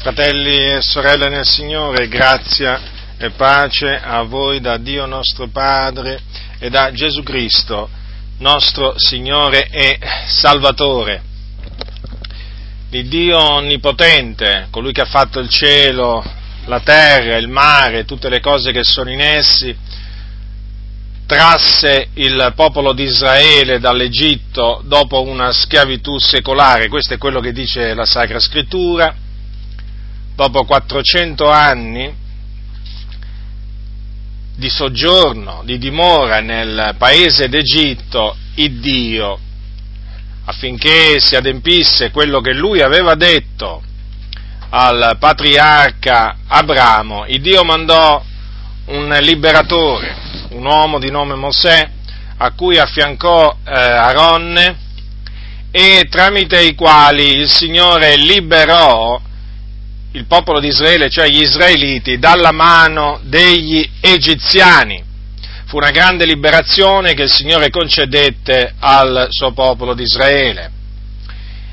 Fratelli e sorelle nel Signore, grazia e pace a voi da Dio nostro Padre e da Gesù Cristo, nostro Signore e Salvatore. Il Dio Onnipotente, colui che ha fatto il cielo, la terra, il mare, tutte le cose che sono in essi, trasse il popolo di Israele dall'Egitto dopo una schiavitù secolare, questo è quello che dice la Sacra Scrittura, dopo 400 anni di soggiorno, di dimora nel paese d'Egitto, il Dio, affinché si adempisse quello che lui aveva detto al patriarca Abramo, il Dio mandò un liberatore, un uomo di nome Mosè, a cui affiancò eh, Aronne e tramite i quali il Signore liberò il popolo di Israele, cioè gli israeliti, dalla mano degli egiziani. Fu una grande liberazione che il Signore concedette al suo popolo di Israele.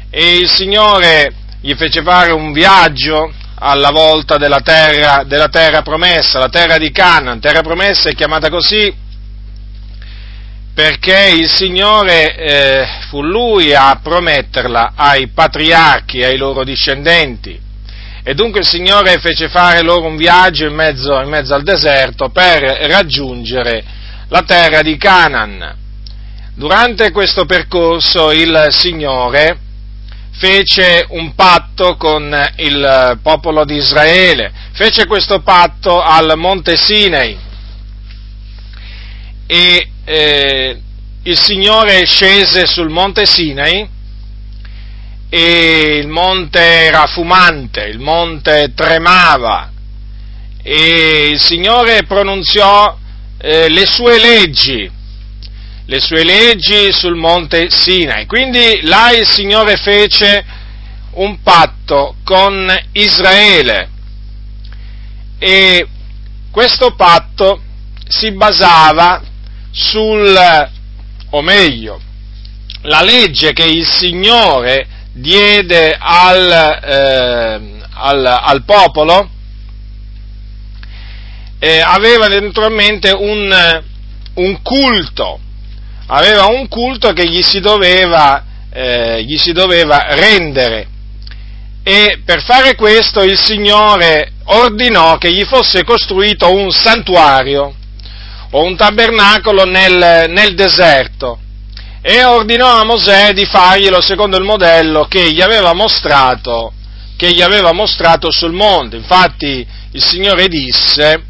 E il Signore gli fece fare un viaggio alla volta della terra, della terra promessa, la terra di Canaan. Terra promessa è chiamata così perché il Signore eh, fu Lui a prometterla ai patriarchi, ai loro discendenti. E dunque il Signore fece fare loro un viaggio in mezzo, in mezzo al deserto per raggiungere la terra di Canaan. Durante questo percorso il Signore fece un patto con il popolo di Israele, fece questo patto al monte Sinai e eh, il Signore scese sul monte Sinai e il monte era fumante, il monte tremava e il Signore pronunziò eh, le sue leggi, le sue leggi sul monte Sinai. Quindi là il Signore fece un patto con Israele e questo patto si basava sul, o meglio, la legge che il Signore diede al, eh, al, al popolo eh, aveva naturalmente un, un, culto, aveva un culto che gli si doveva, eh, gli si doveva rendere. E per fare questo il Signore ordinò che gli fosse costruito un santuario o un tabernacolo nel, nel deserto e ordinò a Mosè di farglielo secondo il modello che gli aveva mostrato, gli aveva mostrato sul monte. Infatti il Signore disse,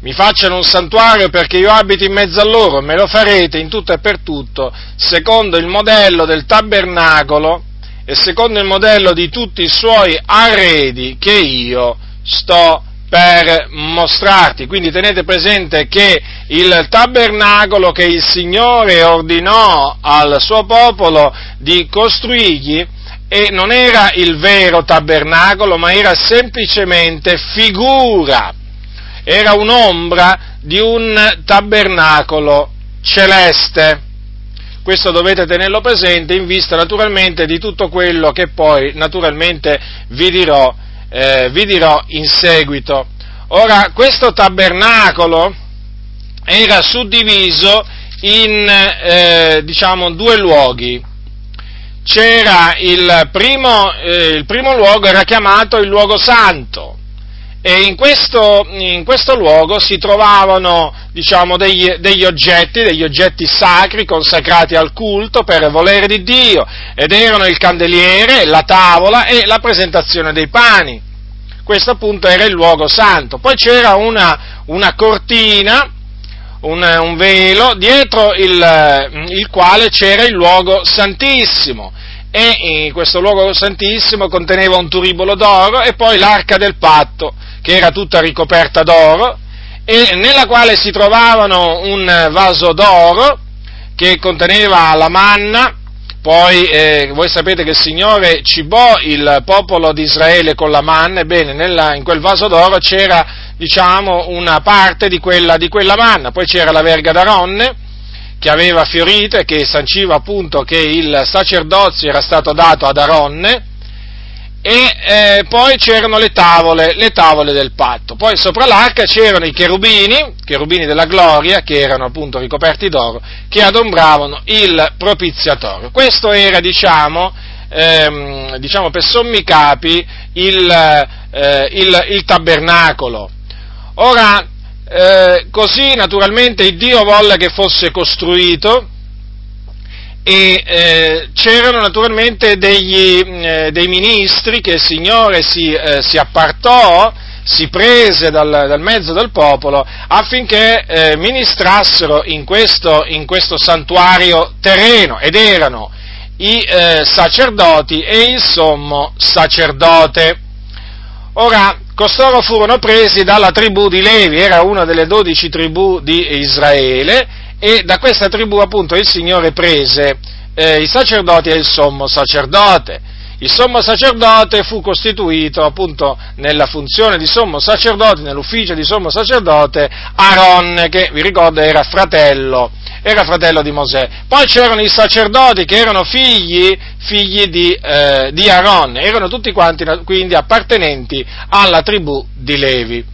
mi facciano un santuario perché io abiti in mezzo a loro, me lo farete in tutto e per tutto, secondo il modello del tabernacolo e secondo il modello di tutti i suoi arredi che io sto per mostrarti. Quindi tenete presente che il tabernacolo che il Signore ordinò al suo popolo di costruirgli e non era il vero tabernacolo, ma era semplicemente figura, era un'ombra di un tabernacolo celeste. Questo dovete tenerlo presente in vista naturalmente di tutto quello che poi naturalmente vi dirò eh, vi dirò in seguito. Ora, questo tabernacolo era suddiviso in, eh, diciamo, due luoghi. C'era il primo, eh, il primo luogo, era chiamato il luogo santo, e in questo, in questo, luogo si trovavano diciamo, degli, degli, oggetti, degli oggetti sacri consacrati al culto per volere di Dio, ed erano il candeliere, la tavola e la presentazione dei pani. Questo appunto era il luogo santo. Poi c'era una, una cortina, un, un, velo, dietro il, il quale c'era il luogo santissimo e questo luogo santissimo conteneva un turibolo d'oro e poi l'arca del patto che era tutta ricoperta d'oro e nella quale si trovavano un vaso d'oro che conteneva la manna, poi eh, voi sapete che il Signore cibò il popolo di Israele con la manna, ebbene nella, in quel vaso d'oro c'era diciamo una parte di quella, di quella manna, poi c'era la verga d'Aronne che aveva fiorito e che sanciva appunto che il sacerdozio era stato dato ad Aronne, e eh, poi c'erano le tavole, le tavole del patto. Poi sopra l'arca c'erano i cherubini, cherubini della gloria, che erano appunto ricoperti d'oro, che adombravano il propiziatorio. Questo era, diciamo, ehm, diciamo per sommi capi, il, eh, il, il tabernacolo. Ora, eh, così naturalmente il Dio volle che fosse costruito, e eh, c'erano naturalmente degli, eh, dei ministri che il Signore si, eh, si appartò, si prese dal, dal, mezzo del popolo affinché eh, ministrassero in questo, in questo, santuario terreno ed erano i eh, sacerdoti e il sommo sacerdote. Ora, costoro furono presi dalla tribù di Levi, era una delle dodici tribù di Israele, e da questa tribù appunto il Signore prese eh, i sacerdoti e il sommo sacerdote. Il sommo sacerdote fu costituito appunto nella funzione di sommo sacerdote, nell'ufficio di sommo sacerdote, Aaron, che vi ricordo era fratello, era fratello di Mosè. Poi c'erano i sacerdoti che erano figli, figli di, eh, di Aaron, erano tutti quanti quindi appartenenti alla tribù di Levi.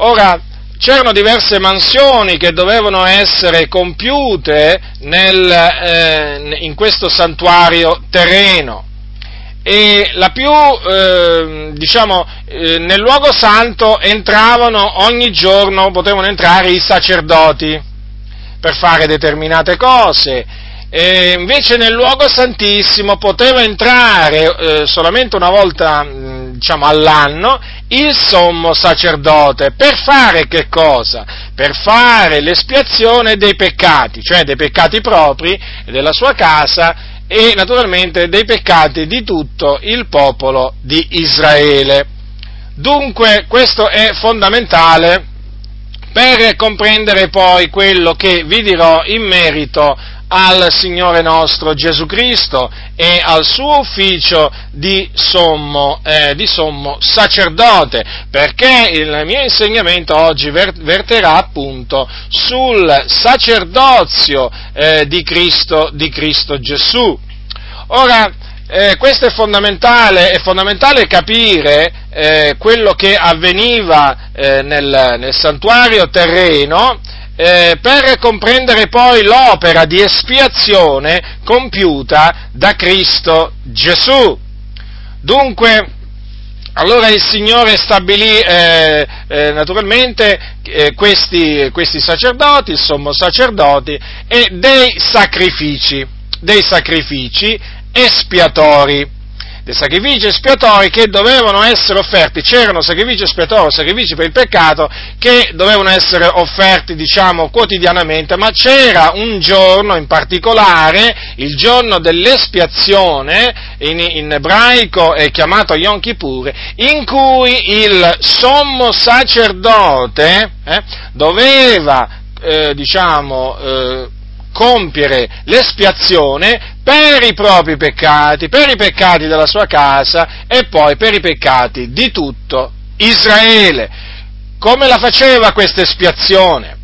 Ora, c'erano diverse mansioni che dovevano essere compiute nel, eh, in questo santuario terreno. E la più, eh, diciamo, eh, nel luogo santo entravano ogni giorno, potevano entrare i sacerdoti per fare determinate cose, e invece nel luogo santissimo poteva entrare eh, solamente una volta diciamo, all'anno il sommo sacerdote per fare che cosa? Per fare l'espiazione dei peccati, cioè dei peccati propri della sua casa e naturalmente dei peccati di tutto il popolo di Israele. Dunque questo è fondamentale per comprendere poi quello che vi dirò in merito al Signore nostro Gesù Cristo e al suo ufficio di sommo, eh, di sommo sacerdote, perché il mio insegnamento oggi verterà appunto sul sacerdozio eh, di, Cristo, di Cristo Gesù. Ora, eh, questo è fondamentale, è fondamentale capire eh, quello che avveniva eh, nel, nel, santuario terreno eh, per comprendere poi l'opera di espiazione compiuta da Cristo Gesù. Dunque, allora il Signore stabilì eh, eh, naturalmente eh, questi, questi, sacerdoti, il sommo sacerdoti, e dei sacrifici, dei sacrifici espiatori dei sacrifici espiatori che dovevano essere offerti, c'erano sacrifici espiatori, sacrifici per il peccato che dovevano essere offerti, diciamo, quotidianamente, ma c'era un giorno in particolare, il giorno dell'espiazione, in, in ebraico è chiamato Yom Kippur, in cui il sommo sacerdote eh, doveva, eh, diciamo, eh, compiere l'espiazione per i propri peccati, per i peccati della sua casa e poi per i peccati di tutto Israele. Come la faceva questa espiazione?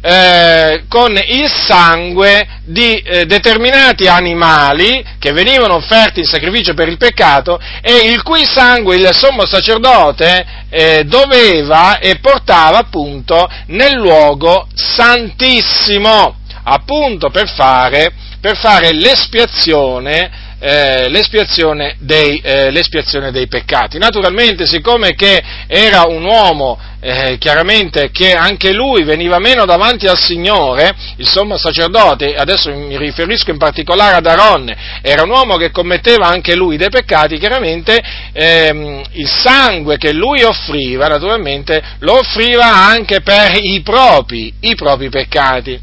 Eh, con il sangue di eh, determinati animali che venivano offerti in sacrificio per il peccato e il cui sangue il sommo sacerdote eh, doveva e portava appunto nel luogo santissimo appunto per fare, per fare l'espiazione, eh, l'espiazione, dei, eh, l'espiazione, dei, peccati. Naturalmente, siccome che era un uomo eh, chiaramente che anche lui veniva meno davanti al Signore, il sommo sacerdote, adesso mi riferisco in particolare ad Aaron, era un uomo che commetteva anche lui dei peccati, chiaramente ehm, il sangue che lui offriva, naturalmente, lo offriva anche per i propri, i propri peccati.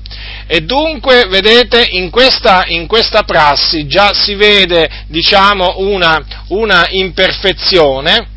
E dunque, vedete, in questa, in questa prassi già si vede, diciamo, una, una imperfezione,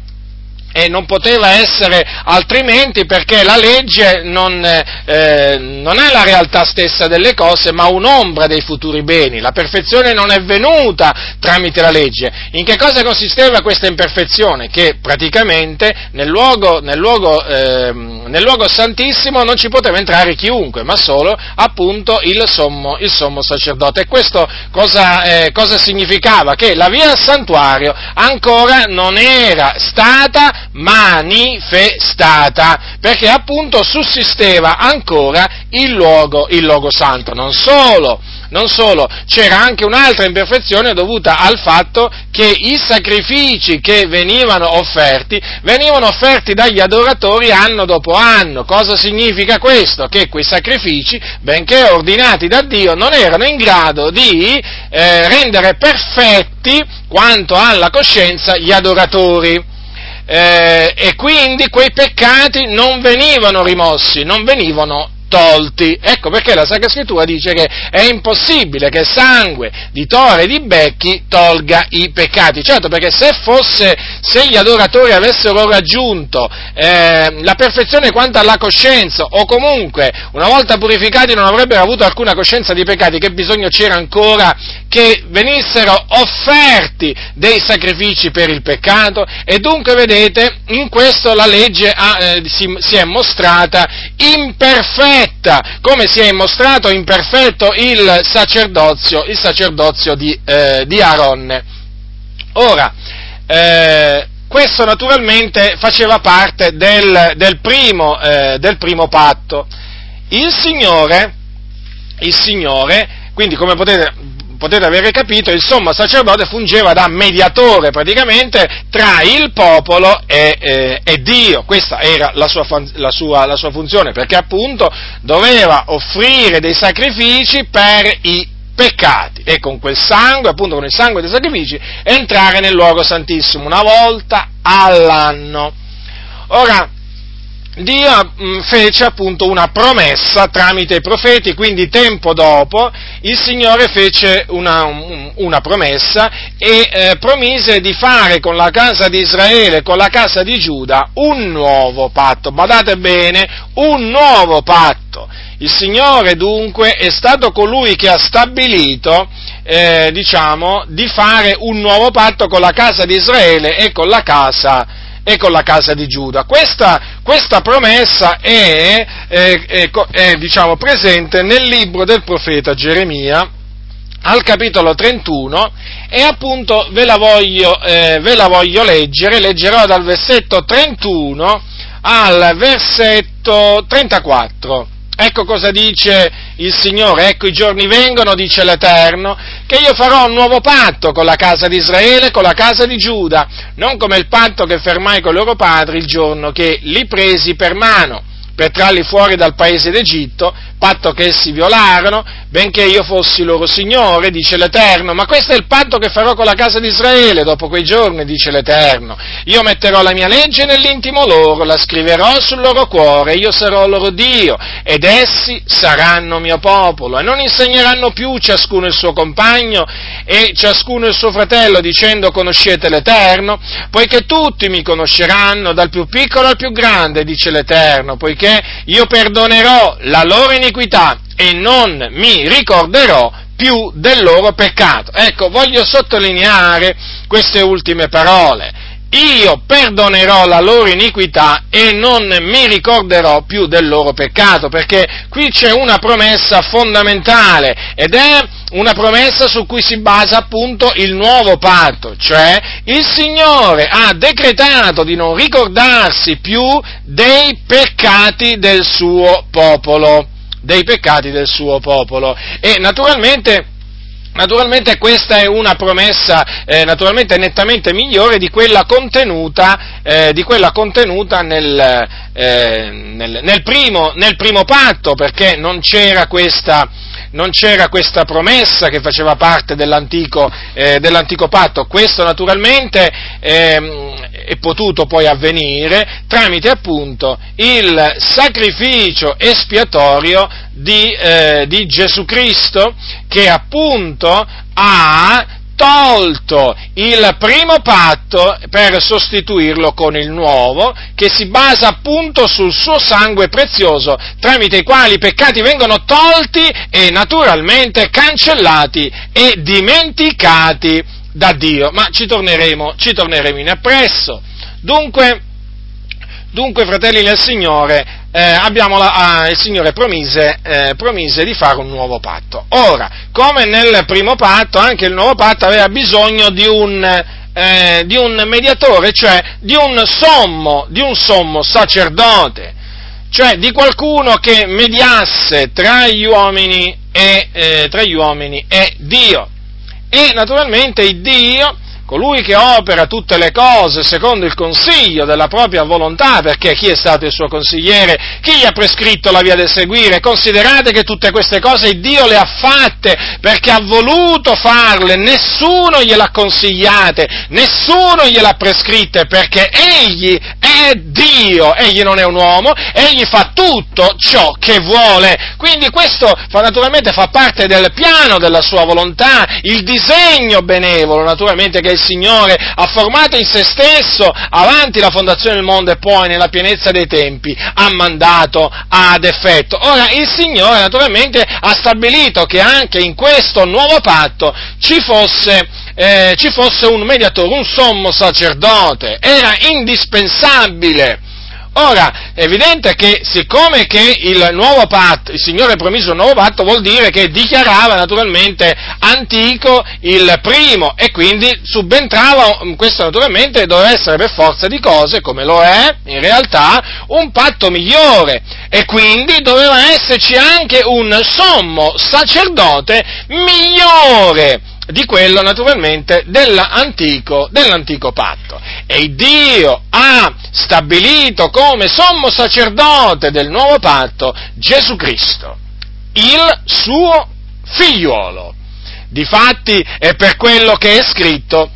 e non poteva essere altrimenti perché la legge non, eh, non, è la realtà stessa delle cose, ma un'ombra dei futuri beni. La perfezione non è venuta tramite la legge. In che cosa consisteva questa imperfezione? Che praticamente nel luogo, nel luogo, eh, nel luogo santissimo non ci poteva entrare chiunque, ma solo appunto il sommo, il sommo sacerdote. E questo cosa, eh, cosa significava? Che la via al santuario ancora non era stata manifestata, perché appunto sussisteva ancora il luogo, il luogo santo. Non solo, non solo, c'era anche un'altra imperfezione dovuta al fatto che i sacrifici che venivano offerti, venivano offerti dagli adoratori anno dopo anno. Cosa significa questo? Che quei sacrifici, benché ordinati da Dio, non erano in grado di eh, rendere perfetti quanto alla coscienza gli adoratori. Eh, e quindi quei peccati non venivano rimossi, non venivano tolti. Ecco perché la Sacra Scrittura dice che è impossibile che sangue di tore e di becchi tolga i peccati. Certo, perché se fosse, se gli adoratori avessero raggiunto eh, la perfezione quanto alla coscienza, o comunque una volta purificati non avrebbero avuto alcuna coscienza di peccati, che bisogno c'era ancora che venissero offerti dei sacrifici per il peccato? E dunque vedete, in questo la legge ha, eh, si, si è mostrata imperfetta perfetta, come si è mostrato imperfetto il sacerdozio, il sacerdozio di, eh, di Aaron. Ora, eh, questo naturalmente faceva parte del, del, primo, eh, del primo, patto. Il Signore, il Signore, quindi come potete, potete avere capito, il sommo sacerdote fungeva da mediatore praticamente tra il popolo e, eh, e Dio. Questa era la sua, la, sua, la sua funzione, perché appunto doveva offrire dei sacrifici per i peccati e con quel sangue, appunto con il sangue dei sacrifici, entrare nel luogo santissimo una volta all'anno. Ora, Dio mm, fece appunto una promessa tramite i profeti, quindi tempo dopo il Signore fece una, una promessa e eh, promise di fare con la casa di Israele, con la casa di Giuda, un nuovo patto. Badate bene, un nuovo patto. Il Signore dunque è stato colui che ha stabilito, eh, diciamo, di fare un nuovo patto con la casa di Israele e con la casa di e con la casa di Giuda. Questa, questa promessa è, è, è, è diciamo, presente nel libro del profeta Geremia, al capitolo 31 e appunto ve la, voglio, eh, ve la voglio leggere, leggerò dal versetto 31 al versetto 34. Ecco cosa dice il Signore, ecco i giorni vengono, dice l'Eterno, che io farò un nuovo patto con la casa di Israele, con la casa di Giuda, non come il patto che fermai con loro padri il giorno che li presi per mano per trarli fuori dal paese d'Egitto, patto che essi violarono, benché io fossi loro Signore, dice l'Eterno, ma questo è il patto che farò con la casa di Israele dopo quei giorni, dice l'Eterno. Io metterò la mia legge nell'intimo loro, la scriverò sul loro cuore, io sarò loro Dio, ed essi saranno mio popolo, e non insegneranno più ciascuno il suo compagno e ciascuno il suo fratello, dicendo conoscete l'Eterno, poiché tutti mi conosceranno, dal più piccolo al più grande, dice l'Eterno, poiché io perdonerò la loro iniquità iniquità e non mi ricorderò più del loro peccato. Ecco, voglio sottolineare queste ultime parole. Io perdonerò la loro iniquità e non mi ricorderò più del loro peccato, perché qui c'è una promessa fondamentale ed è una promessa su cui si basa appunto il nuovo patto, cioè il Signore ha decretato di non ricordarsi più dei peccati del suo popolo dei peccati del suo popolo. E naturalmente Naturalmente questa è una promessa eh, nettamente migliore di quella contenuta, eh, di quella contenuta nel, eh, nel, nel, primo, nel, primo, patto, perché non c'era, questa, non c'era questa promessa che faceva parte dell'antico, eh, dell'antico patto. Questo naturalmente ehm, è potuto poi avvenire tramite appunto il sacrificio espiatorio di, eh, di Gesù Cristo che appunto ha tolto il primo patto per sostituirlo con il nuovo, che si basa appunto sul suo sangue prezioso, tramite i quali i peccati vengono tolti e naturalmente cancellati e dimenticati da Dio. Ma ci torneremo, ci torneremo in appresso. Dunque, dunque fratelli nel Signore, eh, la, ah, il Signore promise, eh, promise, di fare un nuovo patto. Ora, come nel primo patto, anche il nuovo patto aveva bisogno di un, eh, di un mediatore, cioè di un sommo, di un sommo sacerdote, cioè di qualcuno che mediasse tra gli uomini e, eh, tra gli uomini e Dio. E naturalmente Dio colui che opera tutte le cose secondo il consiglio della propria volontà, perché chi è stato il suo consigliere, chi gli ha prescritto la via da seguire, considerate che tutte queste cose Dio le ha fatte perché ha voluto farle, nessuno gliele ha consigliate, nessuno gliele ha prescritte, perché Egli è Dio, Egli non è un uomo, Egli fa tutto ciò che vuole, quindi questo fa, naturalmente fa parte del piano della sua volontà, il disegno benevolo naturalmente che il Signore ha formato in se stesso avanti la fondazione del mondo e poi nella pienezza dei tempi ha mandato ad effetto. Ora il Signore naturalmente ha stabilito che anche in questo nuovo patto ci fosse, eh, ci fosse un mediatore, un sommo sacerdote, era indispensabile Ora, è evidente che siccome che il nuovo patto, il Signore ha promesso un nuovo patto, vuol dire che dichiarava naturalmente antico il primo e quindi subentrava, questo naturalmente doveva essere per forza di cose, come lo è in realtà, un patto migliore. E quindi doveva esserci anche un sommo sacerdote migliore di quello naturalmente dell'antico, dell'antico patto. E Dio ha stabilito come sommo sacerdote del nuovo patto Gesù Cristo, il suo figliuolo. Difatti è per quello che è scritto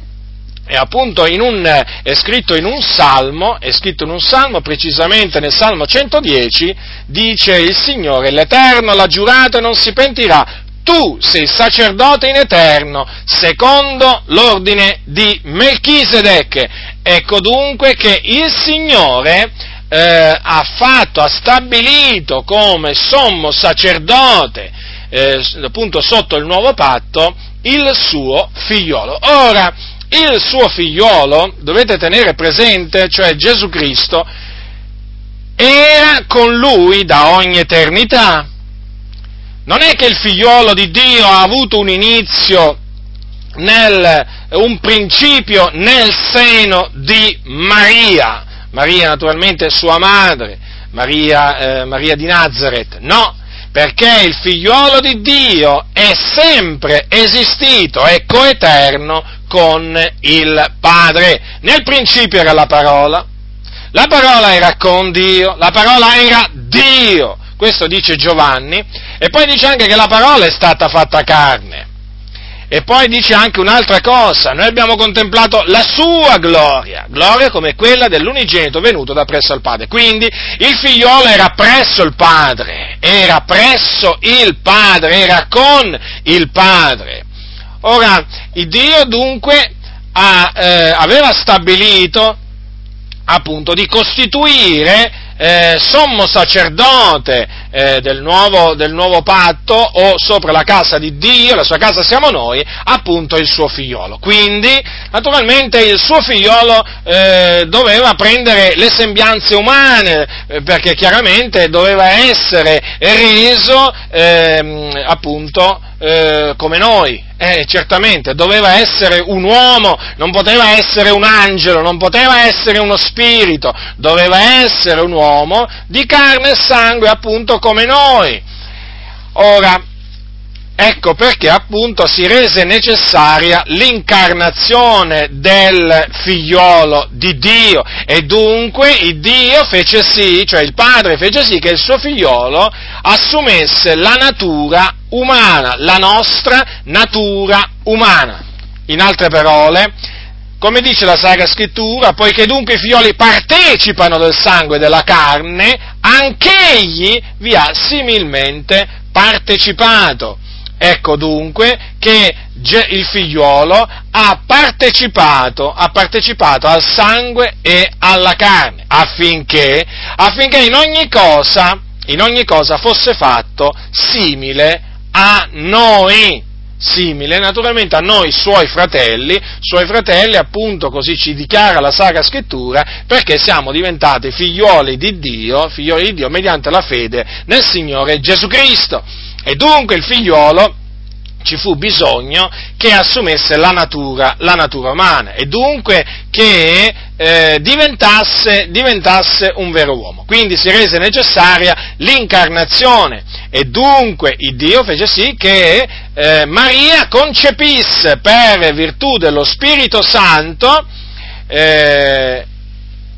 è appunto in un, è scritto in un salmo, è scritto in un salmo, precisamente nel salmo 110, dice il Signore, l'Eterno l'ha giurato e non si pentirà, tu sei sacerdote in eterno, secondo l'ordine di Melchisedec. Ecco dunque che il Signore eh, ha fatto, ha stabilito come sommo sacerdote, eh, appunto sotto il nuovo patto, il suo figliolo. Ora, il suo figliolo, dovete tenere presente, cioè Gesù Cristo, era con lui da ogni eternità non è che il figliolo di Dio ha avuto un inizio, nel, un principio nel seno di Maria, Maria naturalmente sua madre, Maria, eh, Maria di Nazareth, no, perché il figliolo di Dio è sempre esistito, è coeterno con il Padre. Nel principio era la parola, la parola era con Dio, la parola era Dio, questo dice Giovanni, e poi dice anche che la parola è stata fatta carne. E poi dice anche un'altra cosa, noi abbiamo contemplato la sua gloria, gloria come quella dell'unigenito venuto da presso al Padre. Quindi il figliolo era presso il Padre, era presso il Padre, era con il Padre. Ora, Dio dunque ha, eh, aveva stabilito appunto di costituire eh, sommo sacerdote eh, del, nuovo, del, nuovo, patto o sopra la casa di Dio, la sua casa siamo noi, appunto il suo figliolo. Quindi, naturalmente, il suo figliolo eh, doveva prendere le sembianze umane, eh, perché chiaramente doveva essere reso, ehm, appunto, eh, come noi, eh, certamente, doveva essere un uomo, non poteva essere un angelo, non poteva essere uno spirito, doveva essere un uomo di carne e sangue appunto come noi. Ora, ecco perché appunto si rese necessaria l'incarnazione del figliolo di Dio e dunque il Dio fece sì, cioè il Padre fece sì che il suo figliolo assumesse la natura umana, la nostra natura umana. In altre parole, come dice la Sacra Scrittura, poiché dunque i figlioli partecipano del sangue e della carne, anch'egli vi ha similmente partecipato. Ecco dunque che il figliolo ha partecipato, ha partecipato al sangue e alla carne, affinché, affinché in ogni cosa, in ogni cosa fosse fatto simile a noi, simile naturalmente a noi suoi fratelli, suoi fratelli appunto così ci dichiara la Sacra Scrittura, perché siamo diventati figlioli di Dio, figlioli di Dio mediante la fede nel Signore Gesù Cristo. E dunque il figliolo ci fu bisogno che assumesse la natura, la natura umana e dunque che eh, diventasse, diventasse, un vero uomo. Quindi si rese necessaria l'incarnazione e dunque il Dio fece sì che eh, Maria concepisse per virtù dello Spirito Santo eh,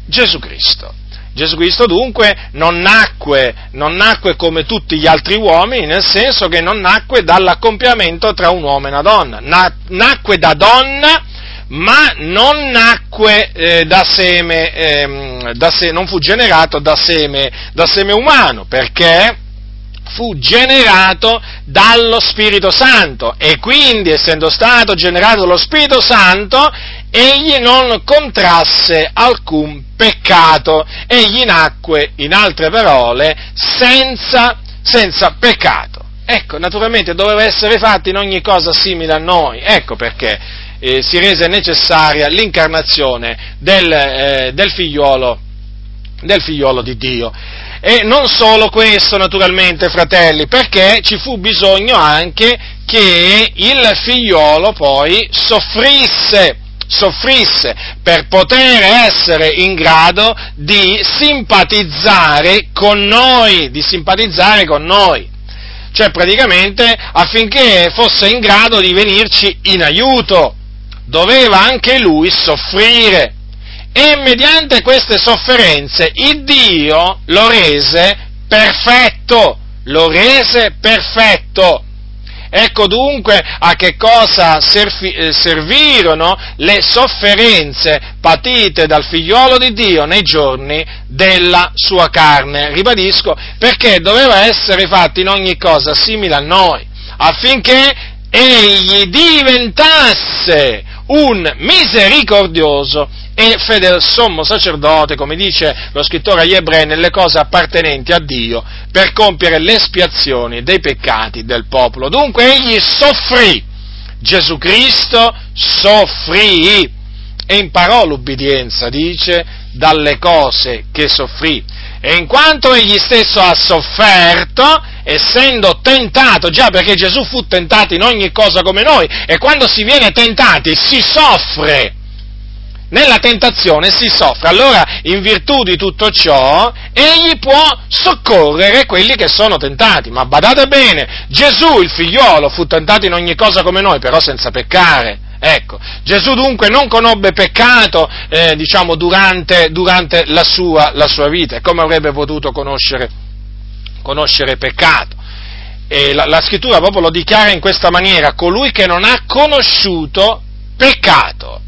Gesù Cristo. Gesù Cristo dunque non nacque, non nacque, come tutti gli altri uomini, nel senso che non nacque dall'accompiamento tra un uomo e una donna, Na, nacque da donna, ma non nacque eh, da, seme, eh, da se, non fu generato da seme, da seme umano, perché fu generato dallo Spirito Santo. E quindi essendo stato generato dallo Spirito Santo egli non contrasse alcun peccato, egli nacque, in altre parole, senza, senza peccato. Ecco, naturalmente doveva essere fatto in ogni cosa simile a noi, ecco perché eh, si rese necessaria l'incarnazione del, eh, del, figliolo, del figliolo di Dio. E non solo questo, naturalmente, fratelli, perché ci fu bisogno anche che il figliolo poi soffrisse soffrisse per poter essere in grado di simpatizzare con noi, di simpatizzare con noi. Cioè praticamente affinché fosse in grado di venirci in aiuto, doveva anche lui soffrire. E mediante queste sofferenze il Dio lo rese perfetto, lo rese perfetto. Ecco dunque a che cosa eh, servirono le sofferenze patite dal figliolo di Dio nei giorni della sua carne. Ribadisco, perché doveva essere fatto in ogni cosa simile a noi, affinché egli diventasse un misericordioso e fedel sommo sacerdote, come dice lo scrittore agli ebrei, nelle cose appartenenti a Dio, per compiere l'espiazione dei peccati del popolo. Dunque egli soffrì, Gesù Cristo soffrì e imparò l'ubbidienza, dice, dalle cose che soffrì. E in quanto egli stesso ha sofferto, essendo tentato, già perché Gesù fu tentato in ogni cosa come noi, e quando si viene tentati si soffre nella tentazione si soffre. Allora, in virtù di tutto ciò, egli può soccorrere quelli che sono tentati. Ma badate bene, Gesù, il figliolo, fu tentato in ogni cosa come noi, però senza peccare. Ecco, Gesù dunque non conobbe peccato, eh, diciamo, durante, durante la, sua, la, sua, vita. Come avrebbe potuto conoscere, conoscere peccato? La, la scrittura proprio lo dichiara in questa maniera, colui che non ha conosciuto peccato.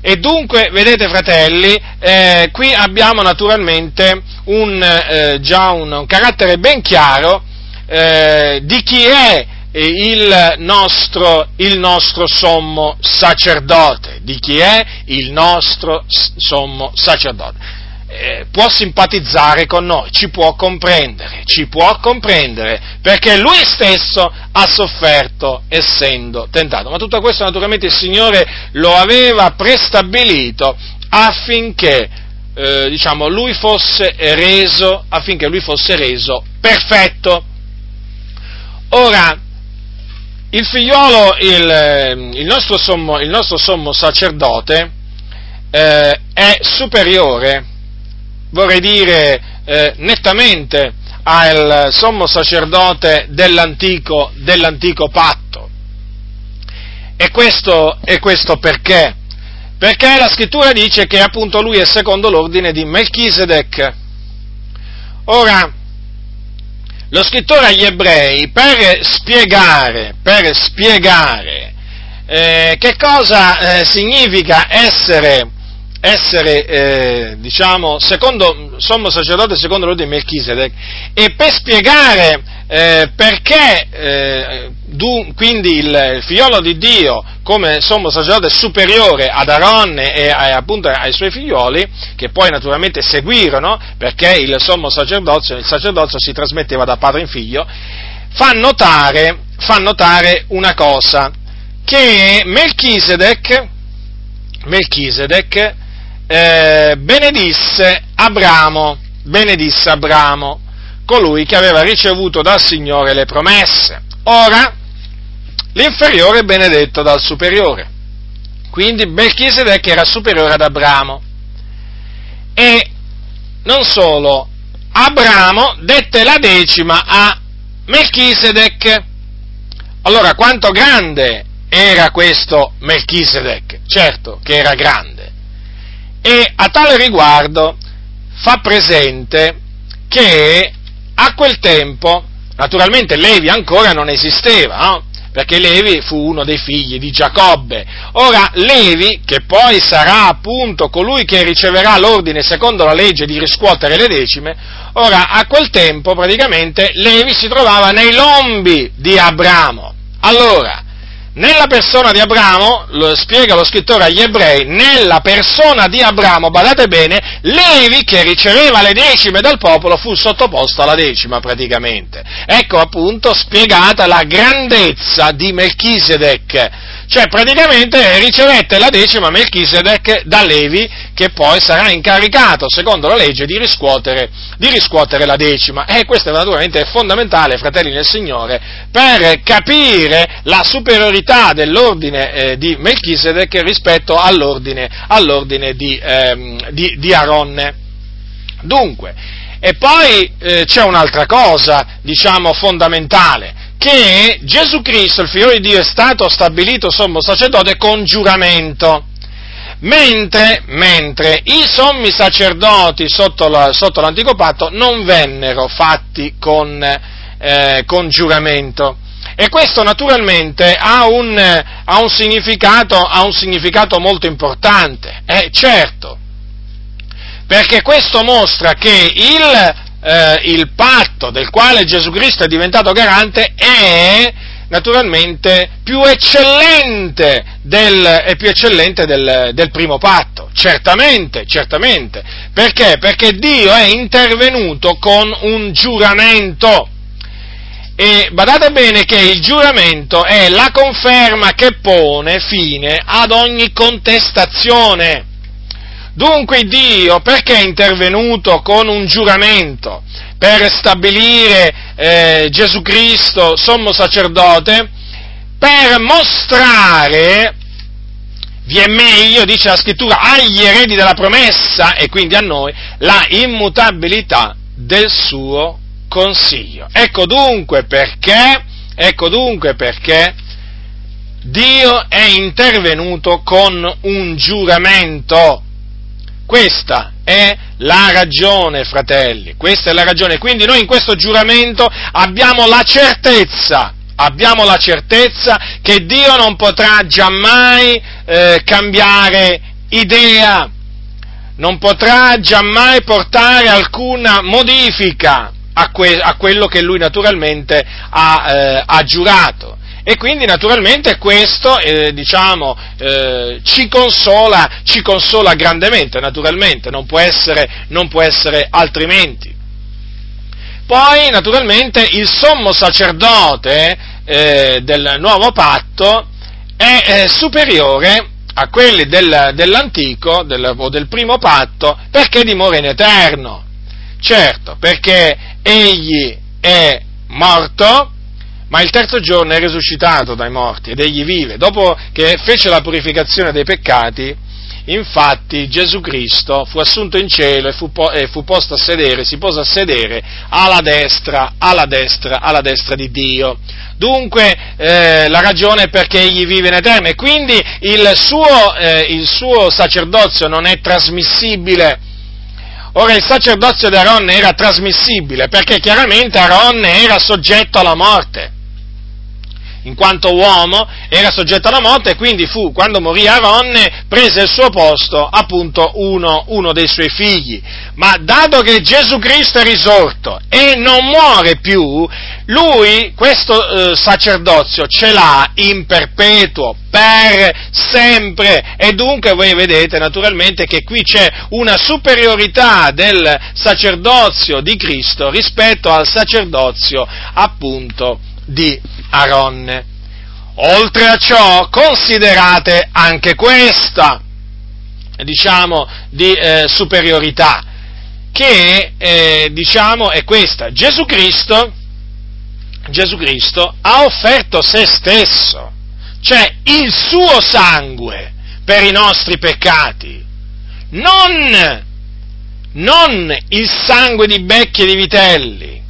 E dunque, vedete fratelli, eh, qui abbiamo naturalmente un, eh, già un, un, carattere ben chiaro eh, di chi è il nostro, il nostro, sommo sacerdote, di chi è il nostro sommo sacerdote eh, può simpatizzare con noi, ci può comprendere, ci può comprendere, perché lui stesso ha sofferto essendo tentato. Ma tutto questo naturalmente il Signore lo aveva prestabilito affinché, eh, diciamo, lui fosse reso, affinché lui fosse reso perfetto. Ora, il figliolo, il, il, nostro, sommo, il nostro, sommo, sacerdote, eh, è superiore vorrei dire eh, nettamente al sommo sacerdote dell'antico, dell'antico patto. E questo, e questo perché? Perché la scrittura dice che appunto lui è secondo l'ordine di Melchisedec. Ora, lo scrittore agli ebrei, per spiegare, per spiegare eh, che cosa eh, significa essere essere, eh, diciamo, secondo, sommo sacerdote secondo l'ordine di Melchisedec e per spiegare eh, perché eh, du, quindi il, figliolo di Dio come sommo sacerdote superiore ad Aaron e a, appunto ai suoi figlioli, che poi naturalmente seguirono perché il sommo sacerdozio, il sacerdozio si trasmetteva da padre in figlio, fa notare fa notare una cosa, che Melchisedec, Melchisedec eh, benedisse Abramo, benedisse Abramo, colui che aveva ricevuto dal Signore le promesse. Ora, l'inferiore è benedetto dal superiore. Quindi Melchisedec era superiore ad Abramo. E non solo, Abramo dette la decima a Melchisedec. Allora, quanto grande era questo Melchisedec? Certo che era grande. E a tale riguardo fa presente che a quel tempo, naturalmente Levi ancora non esisteva, no? perché Levi fu uno dei figli di Giacobbe. Ora, Levi, che poi sarà appunto colui che riceverà l'ordine secondo la legge di riscuotere le decime, ora a quel tempo praticamente Levi si trovava nei lombi di Abramo. Allora, nella persona di Abramo, lo spiega lo scrittore agli ebrei, nella persona di Abramo, badate bene, Levi che riceveva le decime dal popolo fu sottoposto alla decima praticamente. Ecco appunto spiegata la grandezza di Melchisedec cioè praticamente ricevette la decima Melchisedec da Levi che poi sarà incaricato, secondo la legge, di riscuotere, di riscuotere la decima. E questo naturalmente è fondamentale, fratelli nel Signore, per capire la superiorità dell'ordine eh, di Melchisedec rispetto all'ordine, all'ordine di, ehm, di, di Aronne. Dunque, e poi eh, c'è un'altra cosa, diciamo, fondamentale che Gesù Cristo, il figlio di Dio, è stato stabilito sommo sacerdote con giuramento. Mentre, mentre, i sommi sacerdoti sotto, la, sotto, l'antico patto non vennero fatti con, eh, con giuramento. E questo naturalmente ha un, ha un, significato, ha un significato, molto importante. Eh, certo, perché questo mostra che il eh, il patto del quale Gesù Cristo è diventato garante è naturalmente più eccellente del, più eccellente del, del primo patto, certamente, certamente. Perché? Perché Dio è intervenuto con un giuramento. E badate bene che il giuramento è la conferma che pone fine ad ogni contestazione. Dunque Dio perché è intervenuto con un giuramento per stabilire eh, Gesù Cristo sommo sacerdote? Per mostrare, vi è meglio, dice la scrittura, agli eredi della promessa e quindi a noi, la immutabilità del suo consiglio. Ecco dunque perché, ecco dunque perché Dio è intervenuto con un giuramento questa è la ragione, fratelli, questa è la ragione. Quindi noi in questo giuramento abbiamo la certezza, abbiamo la certezza che Dio non potrà giammai eh, cambiare idea, non potrà giammai portare alcuna modifica a, que- a quello che lui naturalmente ha, eh, ha giurato. E quindi naturalmente questo eh, diciamo, eh, ci, consola, ci, consola, grandemente, naturalmente, non può essere, non può essere altrimenti. Poi naturalmente il sommo sacerdote eh, del nuovo patto è superiore a quelli del, dell'antico del, o del primo patto perché dimora in eterno. Certo, perché egli è morto, ma il terzo giorno è risuscitato dai morti ed egli vive. Dopo che fece la purificazione dei peccati, infatti Gesù Cristo fu assunto in cielo e fu, po- e fu posto a sedere, si pose a sedere alla destra, alla destra, alla destra di Dio. Dunque eh, la ragione è perché egli vive in eterno e quindi il suo, eh, il suo sacerdozio non è trasmissibile. Ora il sacerdozio di Aaron era trasmissibile perché chiaramente Aaron era soggetto alla morte in quanto uomo, era soggetto alla morte e quindi fu, quando morì Aronne, prese il suo posto appunto uno, uno dei suoi figli. Ma dato che Gesù Cristo è risorto e non muore più, lui questo eh, sacerdozio ce l'ha in perpetuo, per sempre. E dunque voi vedete naturalmente che qui c'è una superiorità del sacerdozio di Cristo rispetto al sacerdozio appunto di Aronne. Oltre a ciò, considerate anche questa, diciamo, di eh, superiorità, che, eh, diciamo, è questa. Gesù Cristo, Gesù Cristo ha offerto se stesso, cioè il suo sangue per i nostri peccati, non, non il sangue di becchi e di vitelli,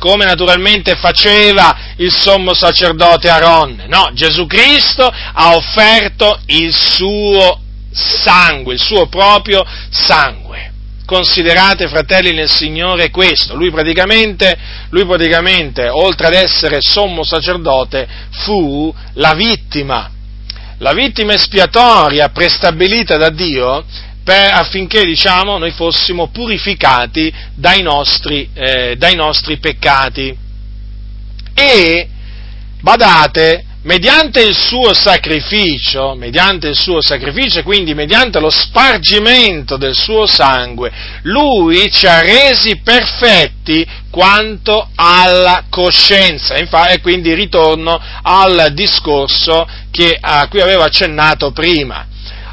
come naturalmente faceva il sommo sacerdote Aaron. No, Gesù Cristo ha offerto il suo sangue, il suo proprio sangue. Considerate, fratelli nel Signore, questo. Lui praticamente, lui praticamente, oltre ad essere sommo sacerdote, fu la vittima, la vittima espiatoria prestabilita da Dio per, affinché diciamo, noi fossimo purificati dai nostri, eh, dai nostri peccati. E, badate, mediante il suo sacrificio, mediante il suo sacrificio, quindi mediante lo spargimento del suo sangue, lui ci ha resi perfetti quanto alla coscienza. E quindi ritorno al discorso che, a cui avevo accennato prima.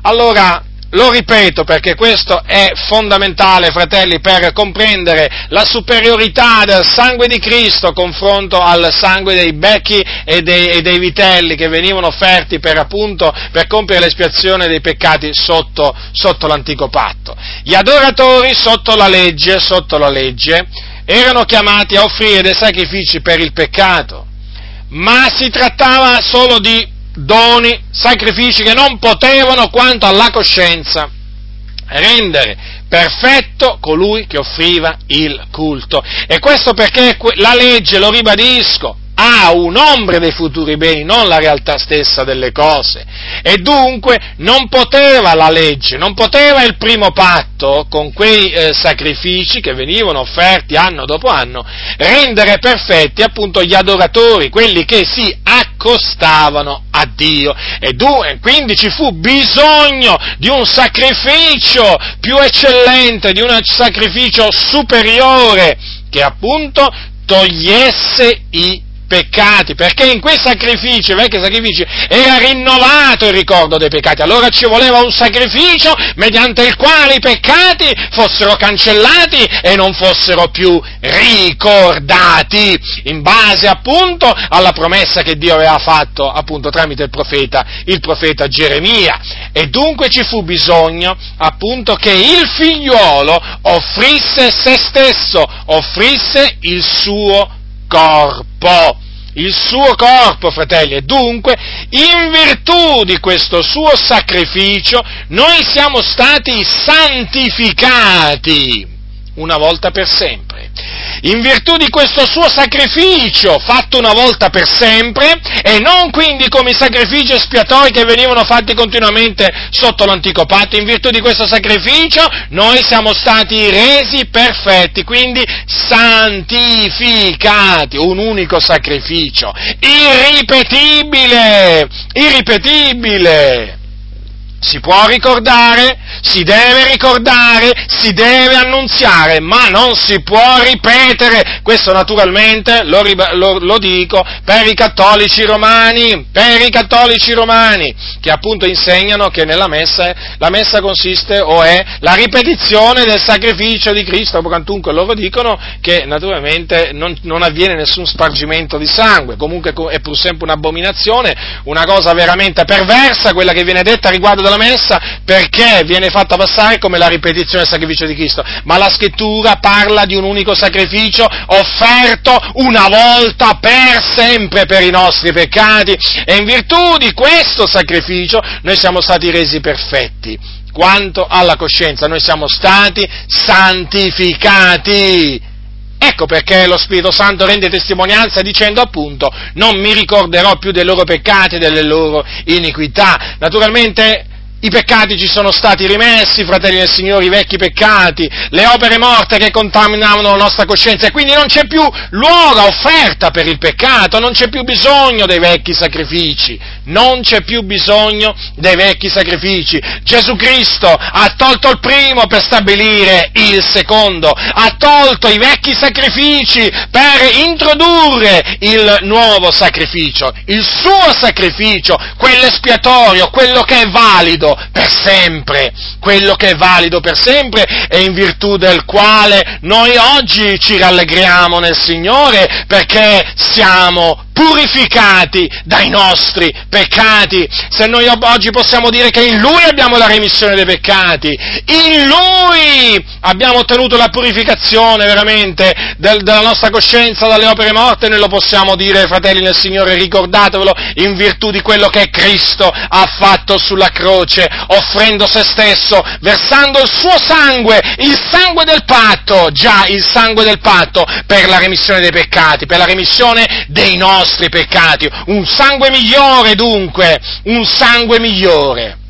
Allora, lo ripeto perché questo è fondamentale, fratelli, per comprendere la superiorità del sangue di Cristo confronto al sangue dei becchi e dei, e dei vitelli che venivano offerti per, appunto, per compiere l'espiazione dei peccati sotto, sotto l'antico patto. Gli adoratori sotto la legge, sotto la legge, erano chiamati a offrire dei sacrifici per il peccato, ma si trattava solo di doni, sacrifici che non potevano, quanto alla coscienza, rendere perfetto colui che offriva il culto. E questo perché la legge, lo ribadisco, ha un'ombra dei futuri beni, non la realtà stessa delle cose. E dunque non poteva la legge, non poteva il primo patto con quei eh, sacrifici che venivano offerti anno dopo anno, rendere perfetti appunto gli adoratori, quelli che si accostavano a Dio. E dunque, quindi ci fu bisogno di un sacrificio più eccellente, di un sacrificio superiore, che appunto togliesse i peccati, perché in quei sacrifici, vecchi sacrifici, era rinnovato il ricordo dei peccati, allora ci voleva un sacrificio mediante il quale i peccati fossero cancellati e non fossero più ricordati, in base appunto alla promessa che Dio aveva fatto appunto tramite il profeta, il profeta Geremia. E dunque ci fu bisogno appunto che il figliuolo offrisse se stesso, offrisse il suo corpo, il suo corpo, fratelli, e dunque, in virtù di questo suo sacrificio, noi siamo stati santificati una volta per sempre. In virtù di questo suo sacrificio fatto una volta per sempre e non quindi come i sacrifici espiatori che venivano fatti continuamente sotto l'antico patto, in virtù di questo sacrificio noi siamo stati resi perfetti, quindi santificati, un unico sacrificio, irripetibile, irripetibile si può ricordare, si deve ricordare, si deve annunziare, ma non si può ripetere. Questo naturalmente lo, lo, lo, dico per i cattolici romani, per i cattolici romani, che appunto insegnano che nella messa la messa consiste o è la ripetizione del sacrificio di Cristo, quantunque loro dicono che naturalmente non, non avviene nessun spargimento di sangue, comunque è pur sempre un'abominazione, una cosa veramente perversa quella che viene detta riguardo della messa perché viene fatta passare come la ripetizione del sacrificio di Cristo, ma la scrittura parla di un unico sacrificio offerto una volta per sempre per i nostri peccati e in virtù di questo sacrificio noi siamo stati resi perfetti. Quanto alla coscienza, noi siamo stati santificati. Ecco perché lo Spirito Santo rende testimonianza dicendo appunto non mi ricorderò più dei loro peccati e delle loro iniquità. Naturalmente i peccati ci sono stati rimessi, fratelli del Signore, i vecchi peccati, le opere morte che contaminavano la nostra coscienza e quindi non c'è più luogo, offerta per il peccato, non c'è più bisogno dei vecchi sacrifici, non c'è più bisogno dei vecchi sacrifici. Gesù Cristo ha tolto il primo per stabilire il secondo, ha tolto i vecchi sacrifici per introdurre il nuovo sacrificio, il suo sacrificio, quello espiatorio, quello che è valido valido per sempre, quello che è valido per sempre e in virtù del quale noi oggi ci rallegriamo nel Signore perché siamo purificati dai nostri peccati. Se noi oggi possiamo dire che in Lui abbiamo la remissione dei peccati, in Lui abbiamo ottenuto la purificazione veramente del, della nostra coscienza dalle opere morte, noi lo possiamo dire, fratelli nel Signore, ricordatevelo, in virtù di quello che Cristo ha fatto sulla croce, offrendo se stesso, versando il suo sangue, il sangue del patto, già il sangue del patto, per la remissione dei peccati, per la remissione dei nostri peccati, un sangue migliore dunque, un sangue migliore.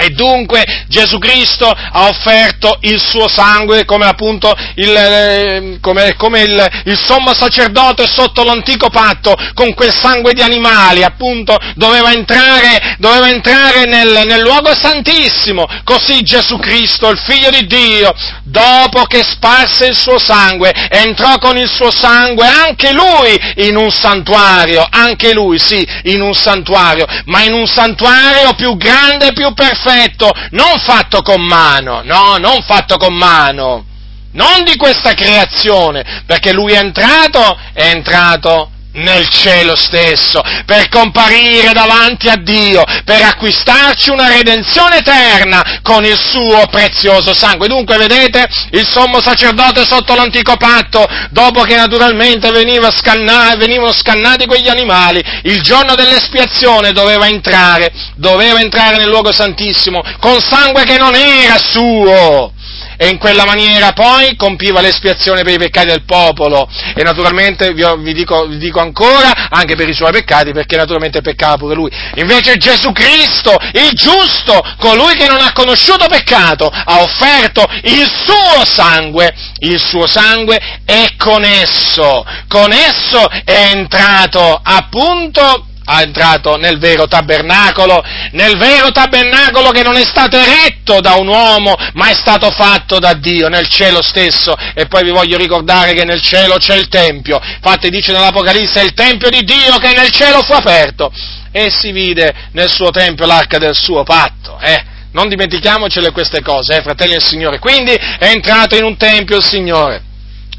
E dunque Gesù Cristo ha offerto il suo sangue come appunto il, eh, come, come il, il, sommo sacerdote sotto l'antico patto, con quel sangue di animali, appunto doveva entrare, doveva entrare nel, nel luogo santissimo. Così Gesù Cristo, il figlio di Dio, dopo che sparse il suo sangue, entrò con il suo sangue anche lui in un santuario, anche lui sì, in un santuario, ma in un santuario più grande e più perfetto perfetto, non fatto con mano, no, non fatto con mano, non di questa creazione, perché lui è entrato, è entrato nel cielo stesso, per comparire davanti a Dio, per acquistarci una redenzione eterna con il suo prezioso sangue. Dunque, vedete, il sommo sacerdote sotto l'antico patto, dopo che naturalmente scanna, venivano scannati quegli animali, il giorno dell'espiazione doveva entrare, doveva entrare nel luogo santissimo con sangue che non era suo e in quella maniera poi compiva l'espiazione per i peccati del popolo. E naturalmente vi, vi, dico, vi dico ancora anche per i suoi peccati perché naturalmente peccava pure lui. Invece Gesù Cristo, il giusto, colui che non ha conosciuto peccato, ha offerto il suo sangue, il suo sangue e con esso, con esso è entrato appunto ha entrato nel vero tabernacolo, nel vero tabernacolo che non è stato eretto da un uomo, ma è stato fatto da Dio, nel cielo stesso. E poi vi voglio ricordare che nel cielo c'è il Tempio. Infatti dice nell'Apocalisse il Tempio di Dio che nel cielo fu aperto e si vide nel suo Tempio l'arca del suo patto. Eh? Non dimentichiamocele queste cose, eh, fratelli del Signore. Quindi è entrato in un Tempio il Signore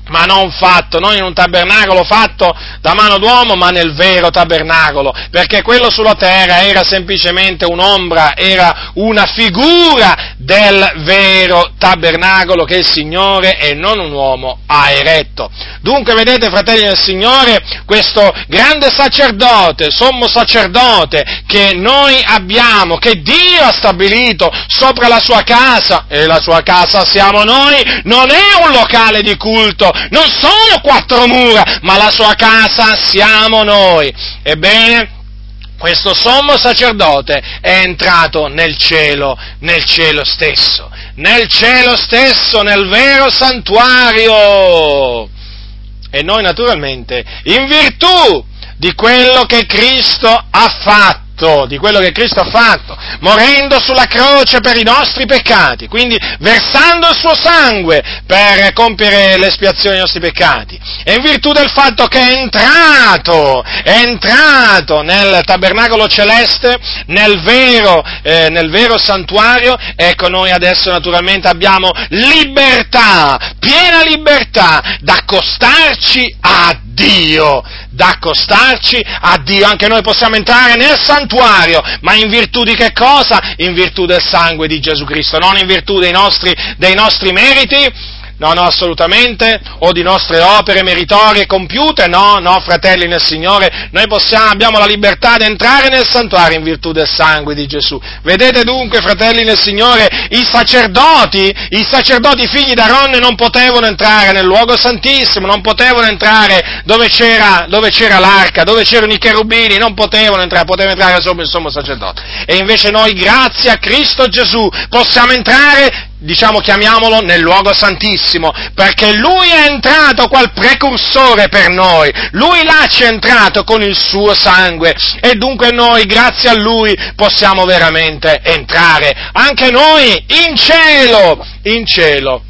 ma non fatto, non in un tabernacolo fatto da mano d'uomo, ma nel vero tabernacolo, perché quello sulla terra era semplicemente un'ombra, era una figura del vero tabernacolo che il Signore e non un uomo ha eretto. Dunque, vedete, fratelli del Signore, questo grande sacerdote, sommo sacerdote che noi abbiamo, che Dio ha stabilito sopra la sua casa, e la sua casa siamo noi, non è un locale di culto, non sono quattro mura, ma la sua casa siamo noi. Ebbene, questo sommo sacerdote è entrato nel cielo, nel cielo stesso, nel cielo stesso, nel vero santuario. E noi naturalmente, in virtù di quello che Cristo ha fatto, fatto, di quello che Cristo ha fatto, morendo sulla croce per i nostri peccati, quindi versando il suo sangue per compiere l'espiazione dei nostri peccati. E in virtù del fatto che è entrato, è entrato nel tabernacolo celeste, nel vero, eh, nel vero santuario, ecco noi adesso naturalmente abbiamo libertà, piena libertà, da accostarci a Dio, da accostarci a Dio. Anche noi possiamo entrare nel santuario, ma in virtù di che cosa? In virtù del sangue di Gesù Cristo, non in virtù dei nostri, dei nostri meriti, No, no, assolutamente, o di nostre opere meritorie compiute, no, no, fratelli nel Signore, noi possiamo, abbiamo la libertà di entrare nel santuario in virtù del sangue di Gesù. Vedete dunque, fratelli nel Signore, i sacerdoti, i sacerdoti figli d'Aaron non potevano entrare nel luogo santissimo, non potevano entrare dove c'era, dove c'era l'arca, dove c'erano i cherubini, non potevano entrare, potevano entrare solo il sommo sacerdote. E invece noi, grazie a Cristo Gesù, possiamo entrare diciamo chiamiamolo, nel luogo santissimo, perché lui è entrato qual precursore per noi, lui là ci è entrato con il suo sangue. E dunque noi, grazie a lui, possiamo veramente entrare, anche noi, in cielo, in cielo